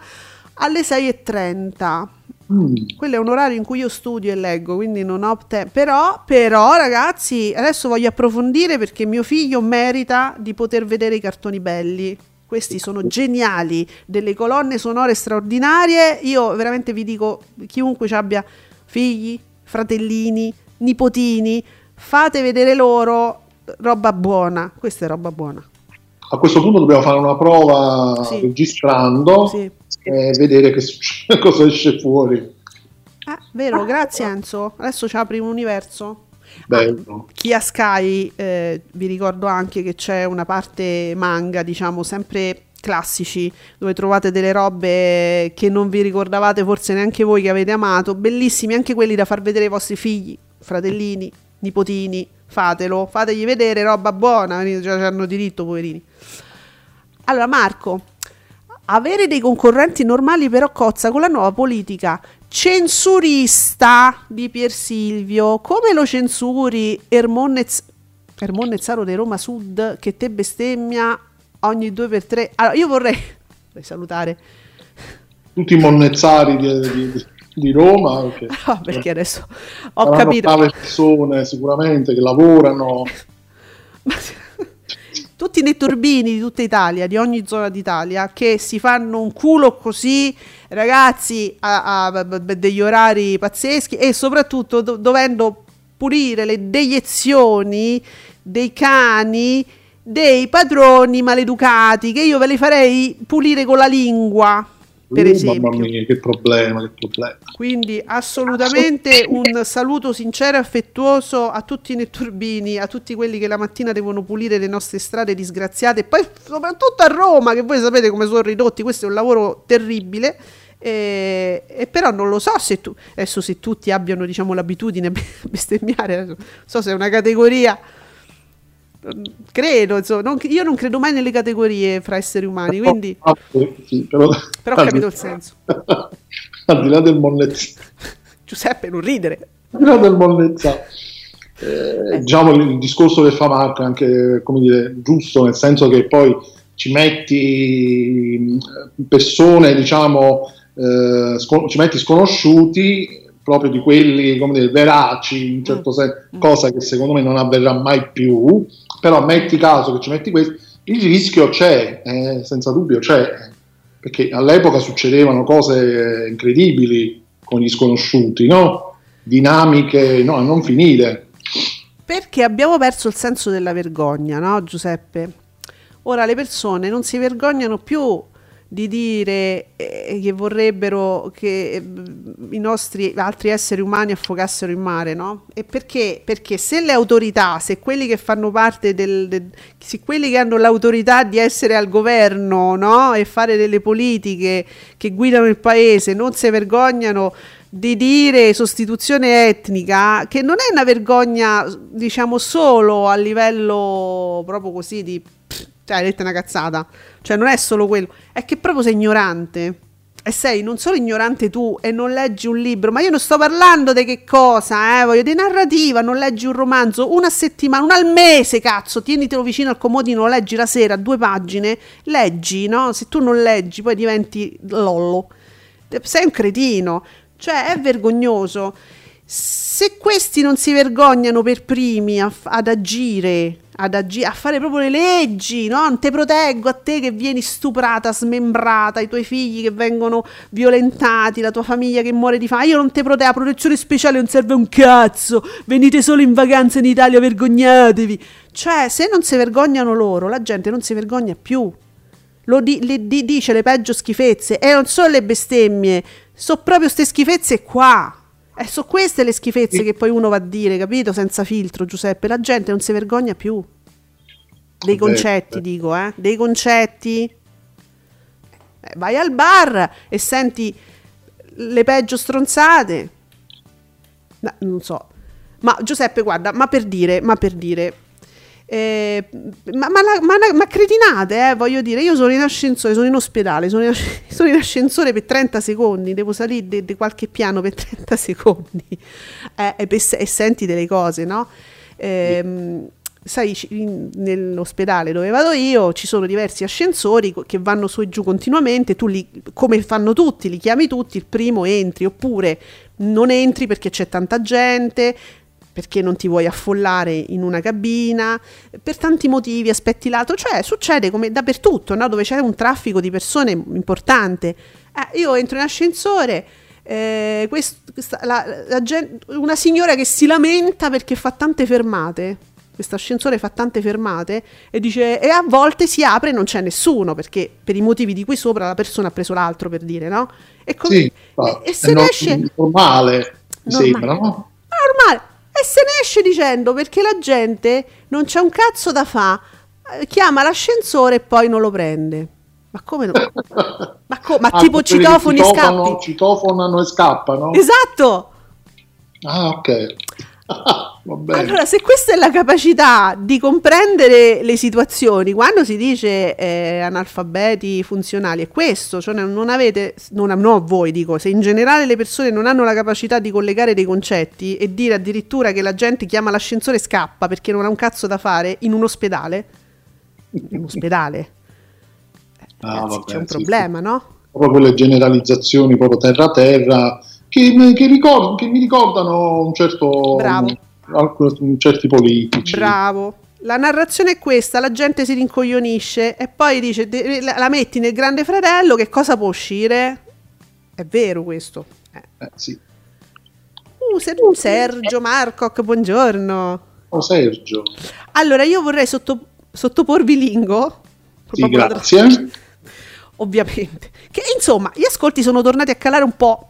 alle 6.30. Mm, Quello è un orario in cui io studio e leggo, quindi non ho tempo. Però, però, ragazzi, adesso voglio approfondire perché mio figlio merita di poter vedere i cartoni belli. Questi sono geniali, delle colonne sonore straordinarie. Io veramente vi dico, chiunque ci abbia figli, fratellini, nipotini, fate vedere loro roba buona. Questa è roba buona. a questo punto dobbiamo fare una prova Sì. registrando Sì. e vedere cosa esce fuori. Ah, vero, grazie Enzo. Adesso ci apri un universo. Bello. Chi ha Sky, eh, vi ricordo anche che c'è una parte manga, diciamo, sempre classici, dove trovate delle robe che non vi ricordavate forse neanche voi che avete amato, bellissimi anche quelli da far vedere ai vostri figli, fratellini, nipotini, fatelo, fategli vedere roba buona, già ci hanno diritto, poverini. Allora, Marco, avere dei concorrenti normali però cozza con la nuova politica censurista di Pier Silvio. Come lo censuri Ermonnez, Ermonnezzaro di Roma Sud che te bestemmia ogni due per tre? Allora, io vorrei, vorrei salutare, Tutti i monnezzari di, di- di Roma. Perché, no, perché adesso ho capito. brave persone sicuramente che lavorano. tutti i netturbini di tutta Italia, di ogni zona d'Italia, che si fanno un culo così, ragazzi, a, a- degli orari pazzeschi e soprattutto do- dovendo pulire le deiezioni dei cani dei padroni maleducati, che io ve li farei pulire con la lingua, per Uh, esempio. Mamma mia, che problema, che problema. Quindi assolutamente un saluto sincero e affettuoso a tutti i netturbini, a tutti quelli che la mattina devono pulire le nostre strade disgraziate e poi soprattutto a Roma, che voi sapete come sono ridotti, questo è un lavoro terribile. E, e però non lo so se tu adesso se tutti abbiano diciamo l'abitudine a bestemmiare non so se è una categoria non- credo insomma non- io non credo mai nelle categorie fra esseri umani quindi Ah, sì, però, però ho capito il senso. al di là del monnezzaro, Giuseppe non ridere. Al di là del monnezzaro, eh, diciamo il, il discorso che fa Marco è anche come dire, giusto, nel senso che poi ci metti mh, persone, diciamo, eh, scon- ci metti sconosciuti proprio di quelli come dire, veraci in certo senso, cosa che secondo me non avverrà mai più, però metti caso che ci metti questo, il rischio c'è, eh, senza dubbio c'è, perché all'epoca succedevano cose incredibili con gli sconosciuti, no? dinamiche no, a non finire. Perché abbiamo perso il senso della vergogna, no, Giuseppe? Ora le persone non si vergognano più di dire eh, che vorrebbero che eh, i nostri altri esseri umani affogassero in mare, no? E perché? Perché se le autorità, se quelli che fanno parte del, del- se quelli che hanno l'autorità di essere al governo, no? E fare delle politiche che guidano il paese non si vergognano di dire sostituzione etnica, che non è una vergogna, diciamo, solo a livello proprio così di cioè, hai detto una cazzata. Cioè, non è solo quello, è che proprio sei ignorante. E sei non solo ignorante tu e non leggi un libro, ma io non sto parlando di che cosa, eh, voglio di narrativa, non leggi un romanzo, una settimana, una al mese, cazzo, tienitelo vicino al comodino, leggi la sera, due pagine, leggi, no? Se tu non leggi poi diventi lollo. Sei un cretino, cioè è vergognoso. Se questi non si vergognano per primi a ad agire, ad agi- a fare proprio le leggi, no? Non te proteggo a te che vieni stuprata, smembrata, i tuoi figli che vengono violentati, la tua famiglia che muore di fame. Io non te proteggo, la protezione speciale non serve un cazzo. Venite solo in vacanza in Italia, vergognatevi. Cioè, se non si vergognano loro, la gente non si vergogna più. Lo di- le di- dice le peggio schifezze e non solo le bestemmie, sono proprio queste schifezze qua. E sono queste le schifezze che poi uno va a dire, capito? Senza filtro, Giuseppe. La gente non si vergogna più. Dei concetti, eh. dico, eh? Dei concetti. Eh, vai al bar e senti le peggio stronzate. No, non so. Ma Giuseppe, guarda, ma per dire, ma per dire, eh, ma, ma, la- ma la- ma cretinate, eh, voglio dire, io sono in ascensore, sono in ospedale, sono in, sono in ascensore per 30 secondi, devo salire di qualche piano per 30 secondi eh, e, se- e senti delle cose, no? Ehm, sai, in- nell'ospedale dove vado io ci sono diversi ascensori che vanno su e giù continuamente, tu li, come fanno tutti, li chiami tutti, il primo entri oppure non entri perché c'è tanta gente, perché non ti vuoi affollare in una cabina, per tanti motivi, aspetti l'altro, cioè succede come dappertutto, no? dove c'è un traffico di persone importante. Eh, io entro in ascensore, eh, quest- questa- la- la una signora che si lamenta perché fa tante fermate. questo ascensore fa tante fermate e dice e a volte si apre e non c'è nessuno perché per i motivi di qui sopra la persona ha preso l'altro per dire, no? E, com- Sì, e, ma e se ne esce normale, Normale. sembra, no? normale e se ne esce dicendo perché la gente non c'è un cazzo da fa, eh, chiama l'ascensore e poi non lo prende. Ma come no? Ma, co- ma Ah, tipo citofoni e scappi? Citofonano e scappano? Esatto! Ah, ok. Allora, se questa è la capacità di comprendere le situazioni, quando si dice eh, analfabeti funzionali, è questo, cioè non avete, non, no voi dico, se in generale le persone non hanno la capacità di collegare dei concetti e dire addirittura che la gente chiama l'ascensore e scappa perché non ha un cazzo da fare in un ospedale, in un ospedale, Ah, ragazzi, vabbè, c'è un sì, problema, no? sì. Proprio quelle generalizzazioni proprio terra-terra che, che ricord- che mi ricordano un certo... Bravo. Alcuni- certi politici. Bravo. La narrazione è questa, la gente si rincoglionisce e poi dice, la metti nel grande fratello, che cosa può uscire? È vero questo. Eh. Eh, sì. Uh, Ser- Sergio Marcoc, buongiorno. Oh, Sergio. Allora, io vorrei sotto- sottoporvi Lingo. Sì, grazie. Ovviamente. Che insomma, gli ascolti sono tornati a calare un po'.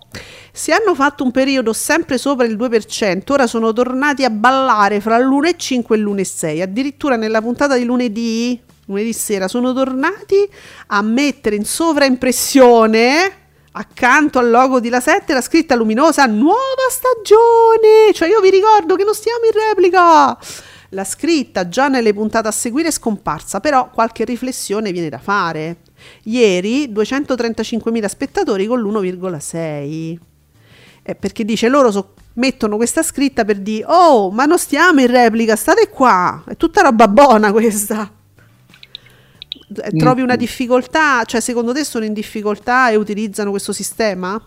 Se hanno fatto un periodo sempre sopra il 2%, ora sono tornati a ballare fra l'1,5 e l'1,6. Addirittura nella puntata di lunedì, lunedì sera, sono tornati a mettere in sovraimpressione accanto al logo di La 7 la scritta luminosa nuova stagione. Cioè io vi ricordo che non stiamo in replica. La scritta già nelle puntate a seguire è scomparsa, però qualche riflessione viene da fare. Ieri 235.000 spettatori con l'1,6. Eh, perché dice loro so- mettono questa scritta per dire oh ma non stiamo in replica state qua. È tutta roba buona questa. Eh, trovi una difficoltà cioè secondo te sono in difficoltà e utilizzano questo sistema?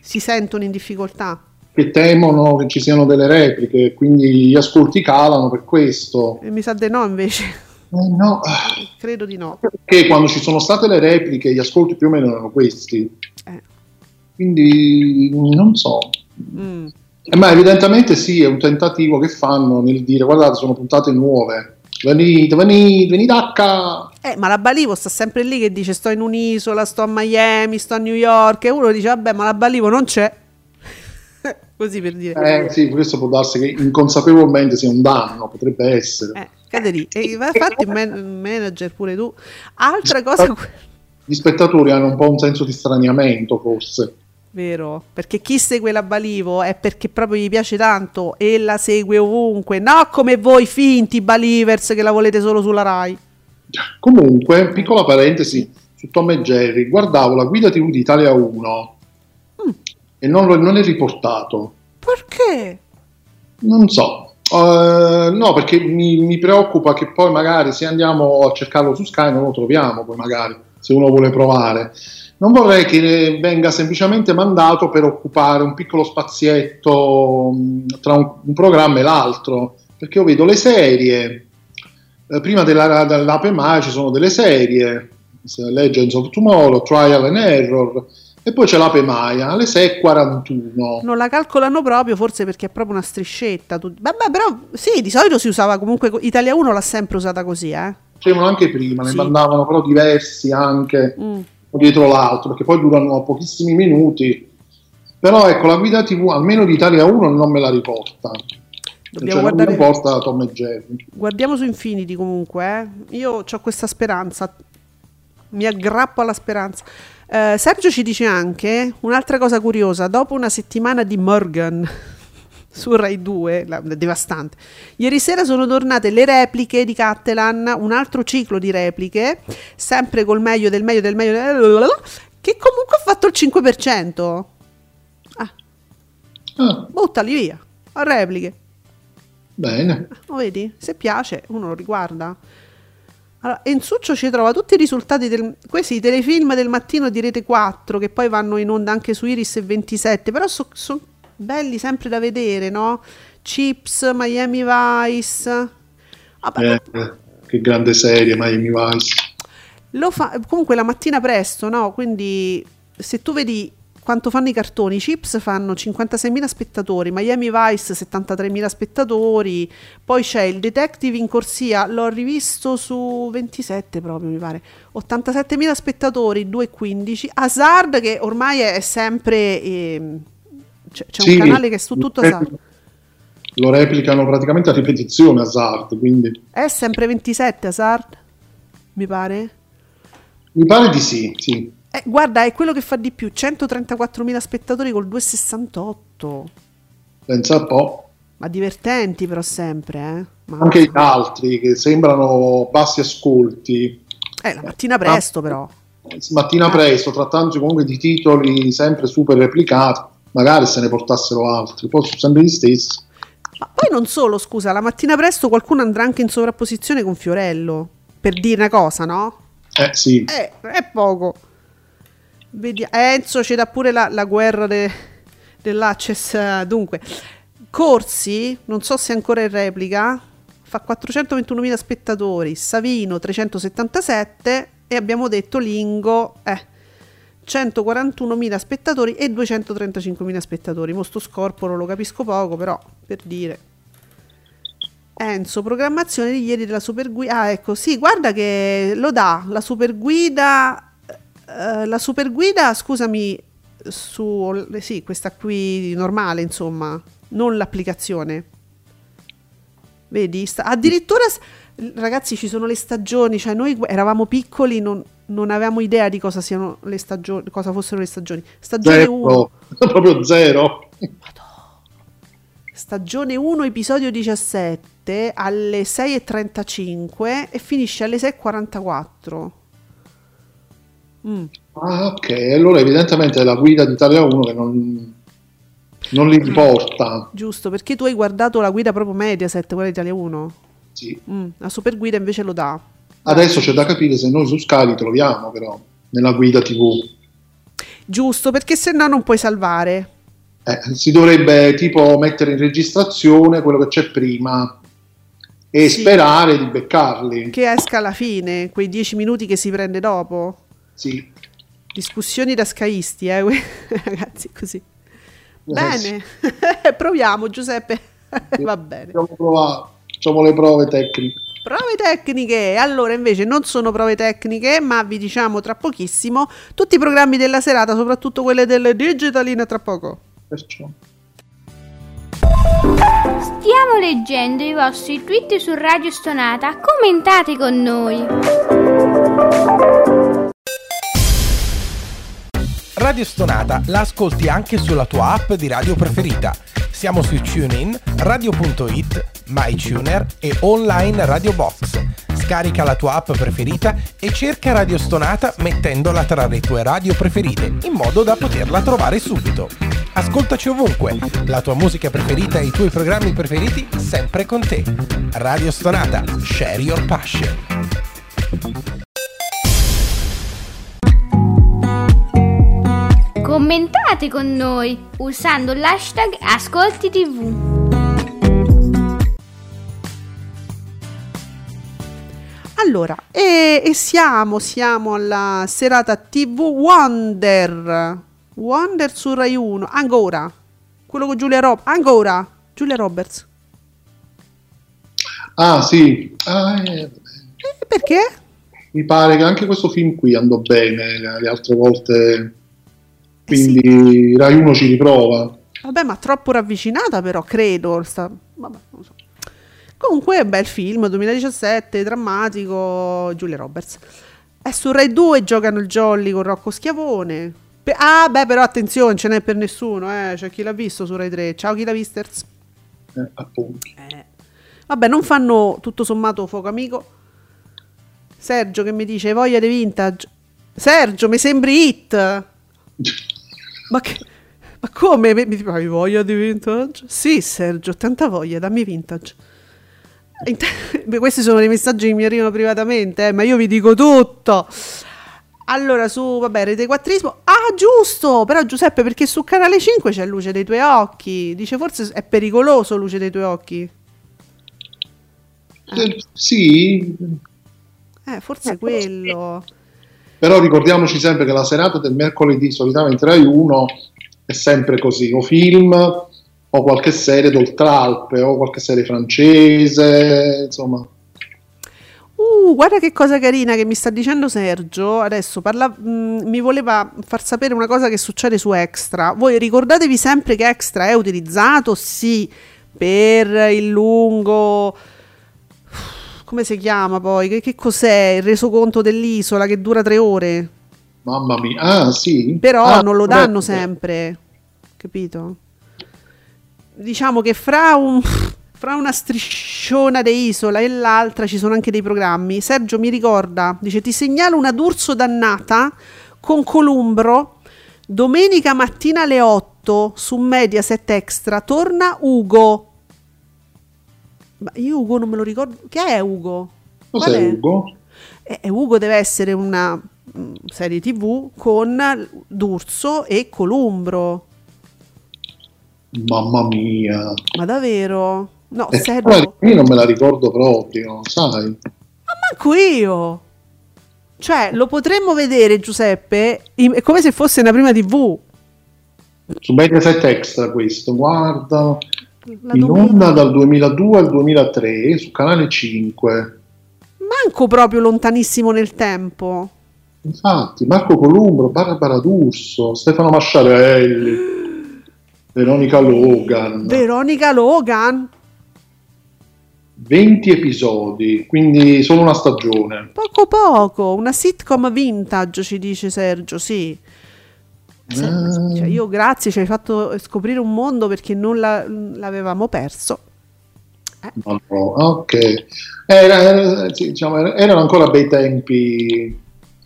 Si sentono in difficoltà Che temono che ci siano delle repliche, quindi gli ascolti calano per questo. e mi sa di no invece Eh, no, credo di no perché quando ci sono state le repliche gli ascolti più o meno erano questi. Eh. Quindi non so. Mm. Eh, ma evidentemente sì, è un tentativo che fanno nel dire guardate sono puntate nuove. Venite, venite, venite H. Eh, ma la Balivo sta sempre lì che dice sto in un'isola, sto a Miami, sto a New York e uno dice vabbè ma la Balivo non c'è. Così per dire. Eh sì, questo può darsi che inconsapevolmente sia un danno, potrebbe essere. Eh, cade lì. E infatti il man- manager pure tu. Altra cosa... Gli spettatori hanno un po' un senso di straniamento forse. Vero, perché chi segue la Balivo è perché proprio gli piace tanto e la segue ovunque, no come voi finti Balivers che la volete solo sulla Rai. Comunque, piccola parentesi su Tom e Jerry, guardavo la guida TV di Italia 1 Mm. E non, lo- non è riportato. Perché? Non so. Eh, no, perché mi, mi preoccupa che poi magari se andiamo a cercarlo su Sky non lo troviamo, poi magari se uno vuole provare. Non vorrei che venga semplicemente mandato per occupare un piccolo spazietto mh, tra un, un programma e l'altro, perché io vedo le serie. Eh, prima della, dell'Ape Mai ci sono delle serie, Legends of Tomorrow, Trial and Error, e poi c'è l'Ape Maia alle 6.41. Non la calcolano proprio, forse perché è proprio una striscetta. tu- Vabbè, però sì, di solito si usava comunque. Italia 1 l'ha sempre usata così, eh. C'erano anche prima, ne Sì. mandavano però diversi anche Mm. dietro l'altro, perché poi durano pochissimi minuti. Però ecco, la guida TV, almeno di Italia 1, non me la riporta. Dobbiamo cioè, guardare. non riporta Tom e Jerry. Guardiamo su Infinity comunque, eh. Io ho questa speranza. Mi aggrappo alla speranza. Eh, Sergio ci dice anche un'altra cosa curiosa. Dopo una settimana di Morgan su Rai 2, la- devastante, ieri sera sono tornate le repliche di Cattelan, un altro ciclo di repliche, sempre col meglio del meglio del meglio, del- che comunque ha fatto il 5%. Ah, Ah, buttali via, a repliche. bene. Lo vedi? Se piace, uno lo riguarda. Allora, Enzuccio ci trova tutti i risultati del questi telefilm del mattino di Rete 4 che poi vanno in onda anche su Iris e 27, però sono belli sempre da vedere, no? Chips, Miami Vice. Vabbè, Eh, che grande serie, Miami Vice. lo fa comunque la mattina presto, no? Quindi se tu vedi quanto fanno i cartoni. I Chips fanno 56.000 spettatori, Miami Vice 73.000 spettatori, poi c'è il Detective in corsia, l'ho rivisto su 27 proprio mi pare, 87.000 spettatori, 2,15. Hazard che ormai è sempre... ehm, c'è, c'è Sì, un canale che è su tutto eh, Hazard. Lo replicano praticamente a ripetizione Hazard, quindi È sempre 27 Hazard, mi pare. mi pare di sì, sì. Eh, guarda, è quello che fa di più, 134.000 spettatori col 2,68. Pensa un po'. Ma divertenti però sempre, eh. Ma- Anche gli altri che sembrano bassi ascolti. Eh, la mattina presto però. Mattina presto, trattandosi comunque di titoli sempre super replicati, magari se ne portassero altri, poi sono sempre gli stessi. Ma poi non solo, scusa, la mattina presto qualcuno andrà anche in sovrapposizione con Fiorello. Per dire una cosa, no? Eh sì, Eh, è poco. Vedi- Enzo ci dà pure la, la guerra de- dell'Access. Dunque, Corsi, non so se ancora in replica, fa 421.000 spettatori, Savino 377 e abbiamo detto Lingo, eh, 141.000 spettatori e 235.000 spettatori. Mosto scorporo lo capisco poco, però per dire. Enzo, programmazione di ieri della Superguida. Ah, ecco, sì, guarda che lo dà la Superguida. Eh, la Superguida, scusami, su sì, questa qui normale, insomma, non l'applicazione. Vedi? Sta- addirittura, ragazzi, ci sono le stagioni, cioè noi eravamo piccoli, non, non avevamo idea di cosa siano le stagioni, cosa fossero le stagioni. Stagione 1. zero, proprio zero. Stagione 1, episodio 17 alle 6.35 e finisce alle 6.44. Mm. Ah, ok, allora evidentemente è la guida di Italia 1 che non, non li riporta. Giusto, perché tu hai guardato la guida proprio Mediaset, quella di Italia 1. Sì. Mm, la super guida invece lo dà. Adesso c'è da capire se noi su Sky li troviamo però nella guida TV. Giusto, perché se no non puoi salvare. Eh, si dovrebbe tipo mettere in registrazione quello che c'è prima e Sì. sperare di beccarli. Che esca alla fine, quei 10 minuti che si prende dopo. Sì. Discussioni da skyisti, eh, ragazzi, così. Eh, sì. Bene, proviamo Giuseppe. Va bene. Abbiamo provato, facciamo le prove tecniche. Prove tecniche, allora invece non sono prove tecniche, ma vi diciamo tra pochissimo tutti i programmi della serata, soprattutto quelle delle digitaline tra poco. Perciò. Stiamo leggendo i vostri tweet su Radio Stonata. Commentate con noi. Radio Stonata la ascolti anche sulla tua app di radio preferita. Siamo su TuneIn, Radio.it, MyTuner e online Radio Box. Scarica la tua app preferita e cerca Radio Stonata mettendola tra le tue radio preferite, in modo da poterla trovare subito. Ascoltaci ovunque, la tua musica preferita e i tuoi programmi preferiti sempre con te. Radio Stonata, share your passion. Commentate con noi usando l'hashtag Ascolti TV. Allora, e, e siamo, siamo alla serata TV Wonder. Wonder su Rai 1, ancora. Quello con Giulia Roberts, ancora. Giulia Roberts. Ah sì, Ah, eh, Eh, perché? mi pare che anche questo film qui andò bene le, le altre volte, Eh sì. quindi Rai 1 ci riprova. Vabbè, ma troppo ravvicinata però, credo. sta- Vabbè, non so. Comunque, bel film, 2017, drammatico, Giulia Roberts. È su Rai 2 giocano il Jolly con Rocco Schiavone. Pe- ah, beh, però attenzione, ce n'è per nessuno, eh. C'è chi l'ha visto su Rai 3. Ciao, chi l'ha visters? Eh, appunto. Vabbè, non fanno tutto sommato fuoco amico. Sergio che mi dice voglia di vintage. Sergio, mi sembri hit. Ma, che- ma come? Mi, mi hai voglia di vintage? Sì, Sergio, tanta voglia, dammi vintage. Int- Beh, questi sono dei messaggi che mi arrivano privatamente, eh, ma io vi dico tutto. Allora, su, vabbè, rete quattrismo. Ah, giusto! Però Giuseppe, perché su Canale 5 c'è Luce dei tuoi occhi. Dice, forse è pericoloso Luce dei tuoi occhi. Eh, sì, Eh, forse quello. Però ricordiamoci sempre che la serata del mercoledì, solitamente Rai 1, è sempre così, o film o qualche serie d'oltralpe o qualche serie francese, insomma. Uh, guarda che cosa carina che mi sta dicendo Sergio. Adesso parla, mh, mi voleva far sapere una cosa che succede su Extra. Voi ricordatevi sempre che Extra è utilizzato, sì, per il lungo. Come si chiama poi? Che, che cos'è? Il resoconto dell'isola che dura tre ore. Mamma mia, ah sì. Però Ah, non lo danno sempre, capito? Diciamo che fra, un, fra una strisciona di isola e l'altra ci sono anche dei programmi. Sergio mi ricorda, dice ti segnalo una d'Urso dannata con Columbro, domenica mattina alle 8 su Mediaset Extra, torna Ugo. Ma io Ugo non me lo ricordo. Che è Ugo? Cos'è è? Ugo? E e Ugo deve essere una mm, serie tv con D'Urso e Columbro. Mamma mia. Ma davvero? No, Eh, guarda, io non me la ricordo proprio, sai? manco io. Cioè, lo potremmo vedere, Giuseppe, in- è come se fosse una prima tv. Su Mediaset Extra questo, guarda, La in domenica. onda dal 2002 al 2003 su Canale 5. Manco proprio lontanissimo nel tempo. Infatti, Marco Columbro, Barbara D'Urso, Stefano Masciarelli, Veronica Logan, Veronica Logan, 20 episodi, quindi solo una stagione. poco poco, una sitcom vintage, ci dice Sergio, sì. Ah. cioè, io grazie, ci hai fatto scoprire un mondo perché non la- l'avevamo perso. No, no, ok. Era- era- sì, diciamo, era- erano ancora bei tempi,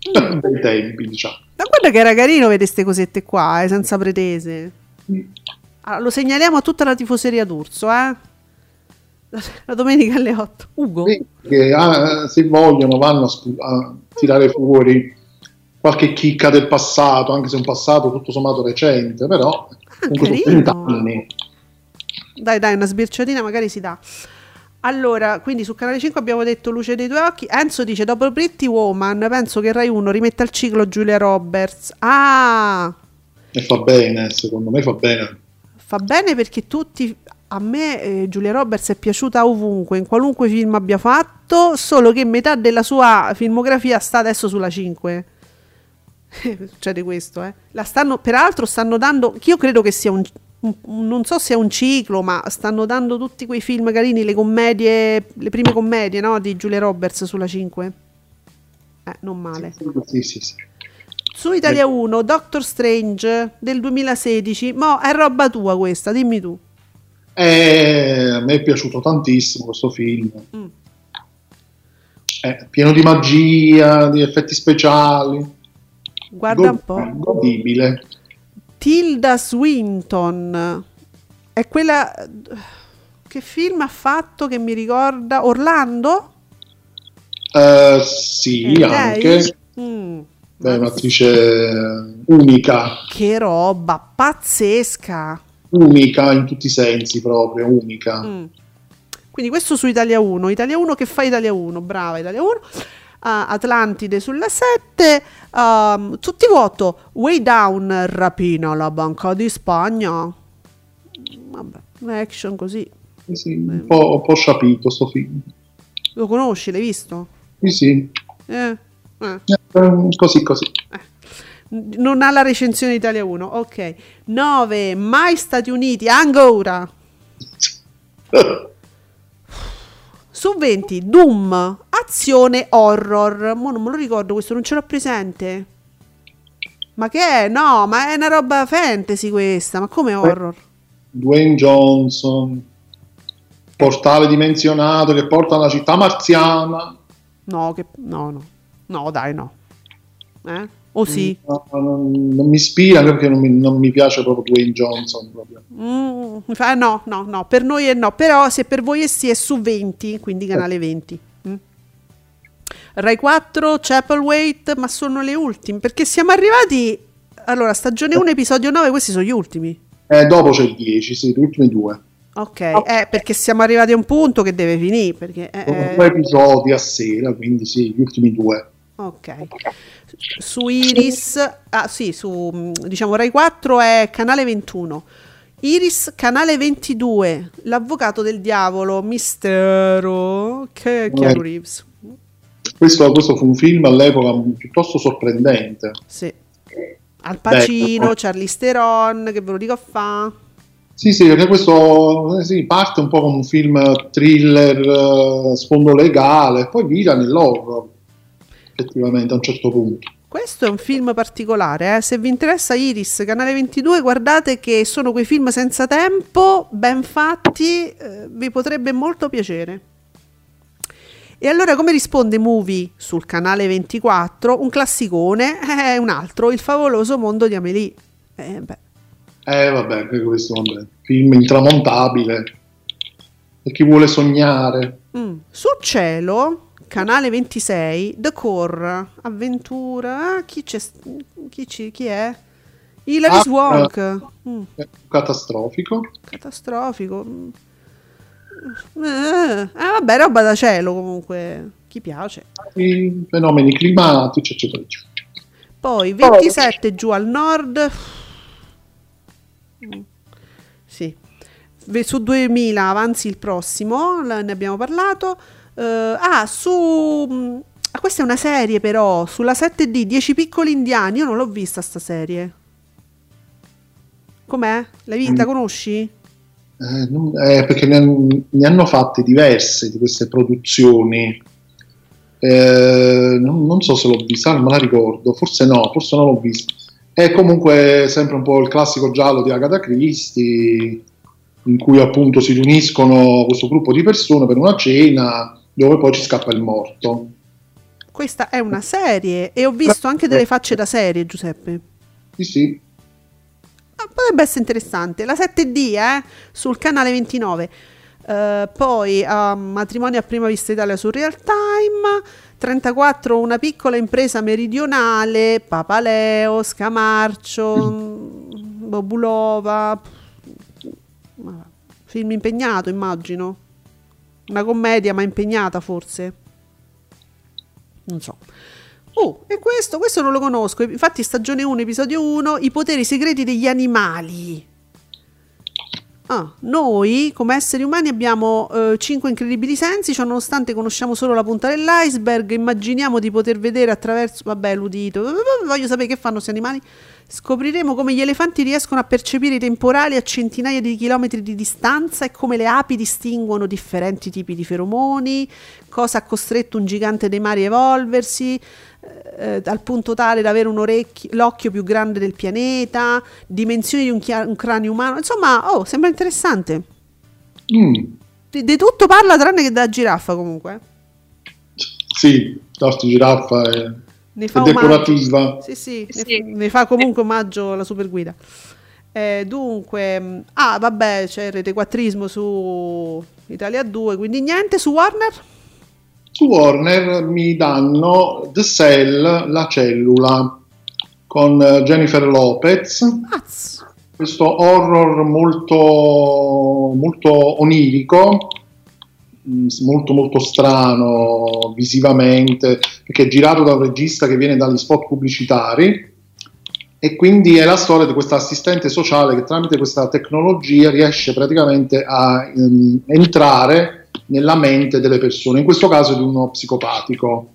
bei tempi, diciamo. Ma guarda che era carino vedere queste cosette qua, eh, senza pretese. Allora, lo segnaliamo a tutta la tifoseria d'Urso, eh? La, domenica alle 8. Ugo? Sì, che ah, se vogliono vanno a, a tirare fuori qualche chicca del passato, anche se un passato tutto sommato recente, però comunque sono carino. 30 anni. Dai, dai, una sbirciatina magari si dà. Allora, quindi su Canale 5 abbiamo detto Luce dei tuoi occhi. Enzo dice, dopo Pretty Woman, penso che Rai 1 rimetta al ciclo Giulia Roberts. Ah, E fa bene, secondo me fa bene. fa bene perché tutti... A me eh, Giulia Roberts è piaciuta ovunque, in qualunque film abbia fatto, solo che metà della sua filmografia sta adesso sulla 5. Succede questo, eh. La stanno, peraltro stanno dando, io credo che sia un, un- non so se è un ciclo, ma stanno dando tutti quei film carini, le commedie, le prime commedie, no, di Giulia Roberts sulla 5. Eh, non male. Sì, sì, sì. Su Italia 1, Doctor Strange del 2016, mo è roba tua questa, dimmi tu. E a me è piaciuto tantissimo questo film. Mm. È pieno di magia, di effetti speciali. Guarda un God- po'. Godibile. Tilda Swinton è quella che film ha fatto che mi ricorda Orlando? Eh, sì, lei? anche. Mm, Beh, un'attrice unica, che roba pazzesca. unica in tutti i sensi proprio, unica. Mm. Quindi questo su Italia 1, Italia 1 che fa Italia 1, brava Italia 1. Atlantide sulla 7, um, tutti vuoto, Way Down rapina la Banca di Spagna. Vabbè, action così. Sì, sì, un po', un po' sciapito sto film. Lo conosci, l'hai visto? Sì, sì, Eh, eh. Eh, così così. Non ha la recensione Italia 1. Ok. 9. Mai Stati Uniti. Ancora. Su 20. Doom. Azione horror. Mo non me lo ricordo questo, non ce l'ho presente. Ma che è? No, ma è una roba fantasy questa. Ma come horror? Dwayne Johnson, portale dimensionato che porta alla città marziana. No, che... no, no. No, dai, no. Eh? O sì? No, non, non mi ispira anche perché non mi, non mi piace proprio Dwayne Johnson. proprio. Mm, no, no, no, per noi è no, però se per voi è sì è su 20, quindi canale 20. Mm. Rai 4, Chapelwaite, ma sono le ultime, perché siamo arrivati, allora, stagione 1, episodio 9, questi sono gli ultimi. Eh, dopo c'è il 10, sì, gli ultimi due. Ok, eh, perché siamo arrivati a un punto che deve finire, perché... eh, Sono due episodi a sera, quindi sì, gli ultimi due. Ok. Su Iris, ah sì, su diciamo Rai 4 è canale 21. Iris, canale 22, L'avvocato del diavolo, Mistero, che è Keanu Eh. Reeves. Questo, questo fu un film all'epoca piuttosto sorprendente. Sì. Al Pacino, Bello. Charlie Theron, che ve lo dico a fa. Sì, sì, perché questo eh, sì, parte un po' come un film thriller, eh, sfondo legale, poi vira nell'horror, effettivamente a un certo punto. Questo è un film particolare, eh. se vi interessa Iris, canale 22, guardate che sono quei film senza tempo, ben fatti, eh, vi potrebbe molto piacere. E allora come risponde Movie sul canale 24? Un classicone, è un altro, Il favoloso mondo di Amélie. Eh, beh, Eh vabbè, questo vabbè, film intramontabile, per chi vuole sognare. mm. Sul cielo, canale 26, The Core, avventura, ah, chi, c'è, chi, ci- chi è? Hilary Ah, Swank. Mm. È catastrofico. catastrofico. Mm. Eh, eh, vabbè, roba da cielo comunque. Chi piace. I fenomeni climatici, eccetera, eccetera. Poi 27 giù al nord. Mm. Sì. Su 2000 avanzi il prossimo, ne abbiamo parlato. Eh, ah, su... mm, ah, questa è una serie però, sulla 7D, 10 piccoli indiani. Io non l'ho vista sta serie. Com'è? L'hai vi- La Mm. conosci? Eh, non- eh, perché ne, han- ne hanno fatte diverse di queste produzioni. Eh, non, non so se l'ho vista, non me la ricordo, forse no, forse non l'ho vista. È comunque sempre un po' il classico giallo di Agatha Christie, in cui appunto si riuniscono questo gruppo di persone per una cena dove poi ci scappa il morto. Questa è una serie e ho visto anche delle facce da serie, Giuseppe. Sì, sì. Ah, potrebbe essere interessante. La 7D, eh, sul canale 29. Eh, poi ah, Matrimonio a prima vista Italia su Real Time. 34 Una piccola impresa meridionale. Papaleo, Scamarcio, mm, Bobulova. Film impegnato, immagino. Una commedia, ma impegnata forse. Non so. Oh, e questo, questo non lo conosco. Infatti, stagione 1, episodio 1, i poteri segreti degli animali. Ah, noi come esseri umani abbiamo 5 incredibili sensi, cioè nonostante conosciamo solo la punta dell'iceberg, immaginiamo di poter vedere attraverso, vabbè, l'udito, voglio sapere che fanno questi animali. Scopriremo come gli elefanti riescono a percepire i temporali a centinaia di chilometri di distanza e come le api distinguono differenti tipi di feromoni, cosa ha costretto un gigante dei mari a evolversi, eh, al punto tale da avere un orecchio, l'occhio più grande del pianeta, dimensioni di un, chia- un cranio umano. Insomma, oh, sembra interessante. Mm, Di, di tutto parla tranne che da giraffa comunque. sì, Tosto Giraffa è, Ne fa decorativa. Sì, sì, ne- Sì. Ne, fa comunque omaggio la super guida. Eh, dunque, mh, ah, vabbè, c'è il retequattrismo su Italia 2, quindi niente su Warner. Su Warner mi danno The Cell, la cellula, con eh, Jennifer Lopez, Az. questo horror molto, molto onirico, mm, molto molto strano visivamente, perché è girato da un regista che viene dagli spot pubblicitari e quindi è la storia di questa assistente sociale che tramite questa tecnologia riesce praticamente a ehm, entrare nella mente delle persone, in questo caso di uno psicopatico.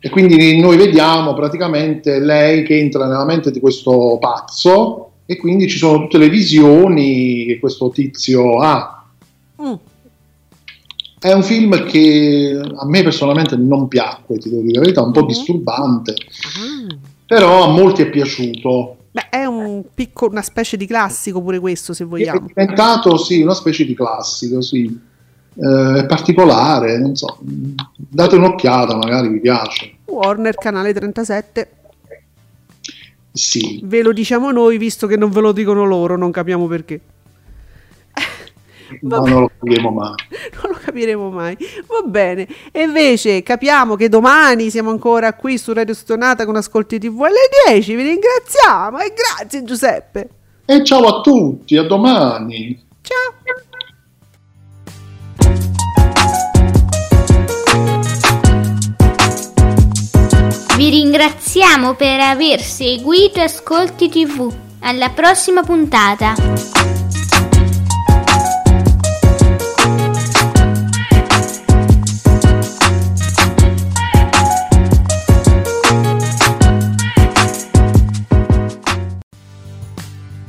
E quindi noi vediamo praticamente lei che entra nella mente di questo pazzo e quindi ci sono tutte le visioni che questo tizio ha. Mm. È un film che a me personalmente non piacque, ti devo dire la verità, un po' Mhm. disturbante, Ah. però a molti è piaciuto. Beh, è un picco- una specie di classico pure questo, se È vogliamo. diventato sì, una specie di classico, sì. Eh, è particolare, non so. Date un'occhiata, magari vi piace. Warner, canale 37. Sì, Ve lo diciamo noi, visto che non ve lo dicono loro, non capiamo perché. Ma non lo capiremo mai. non lo capiremo mai. Va bene. E invece capiamo che domani siamo ancora qui su Radio Stonata con Ascolti TV alle 10. Vi ringraziamo e grazie Giuseppe. E ciao a tutti, a domani. Ciao. ringraziamo per aver seguito Ascolti TV. Alla prossima puntata.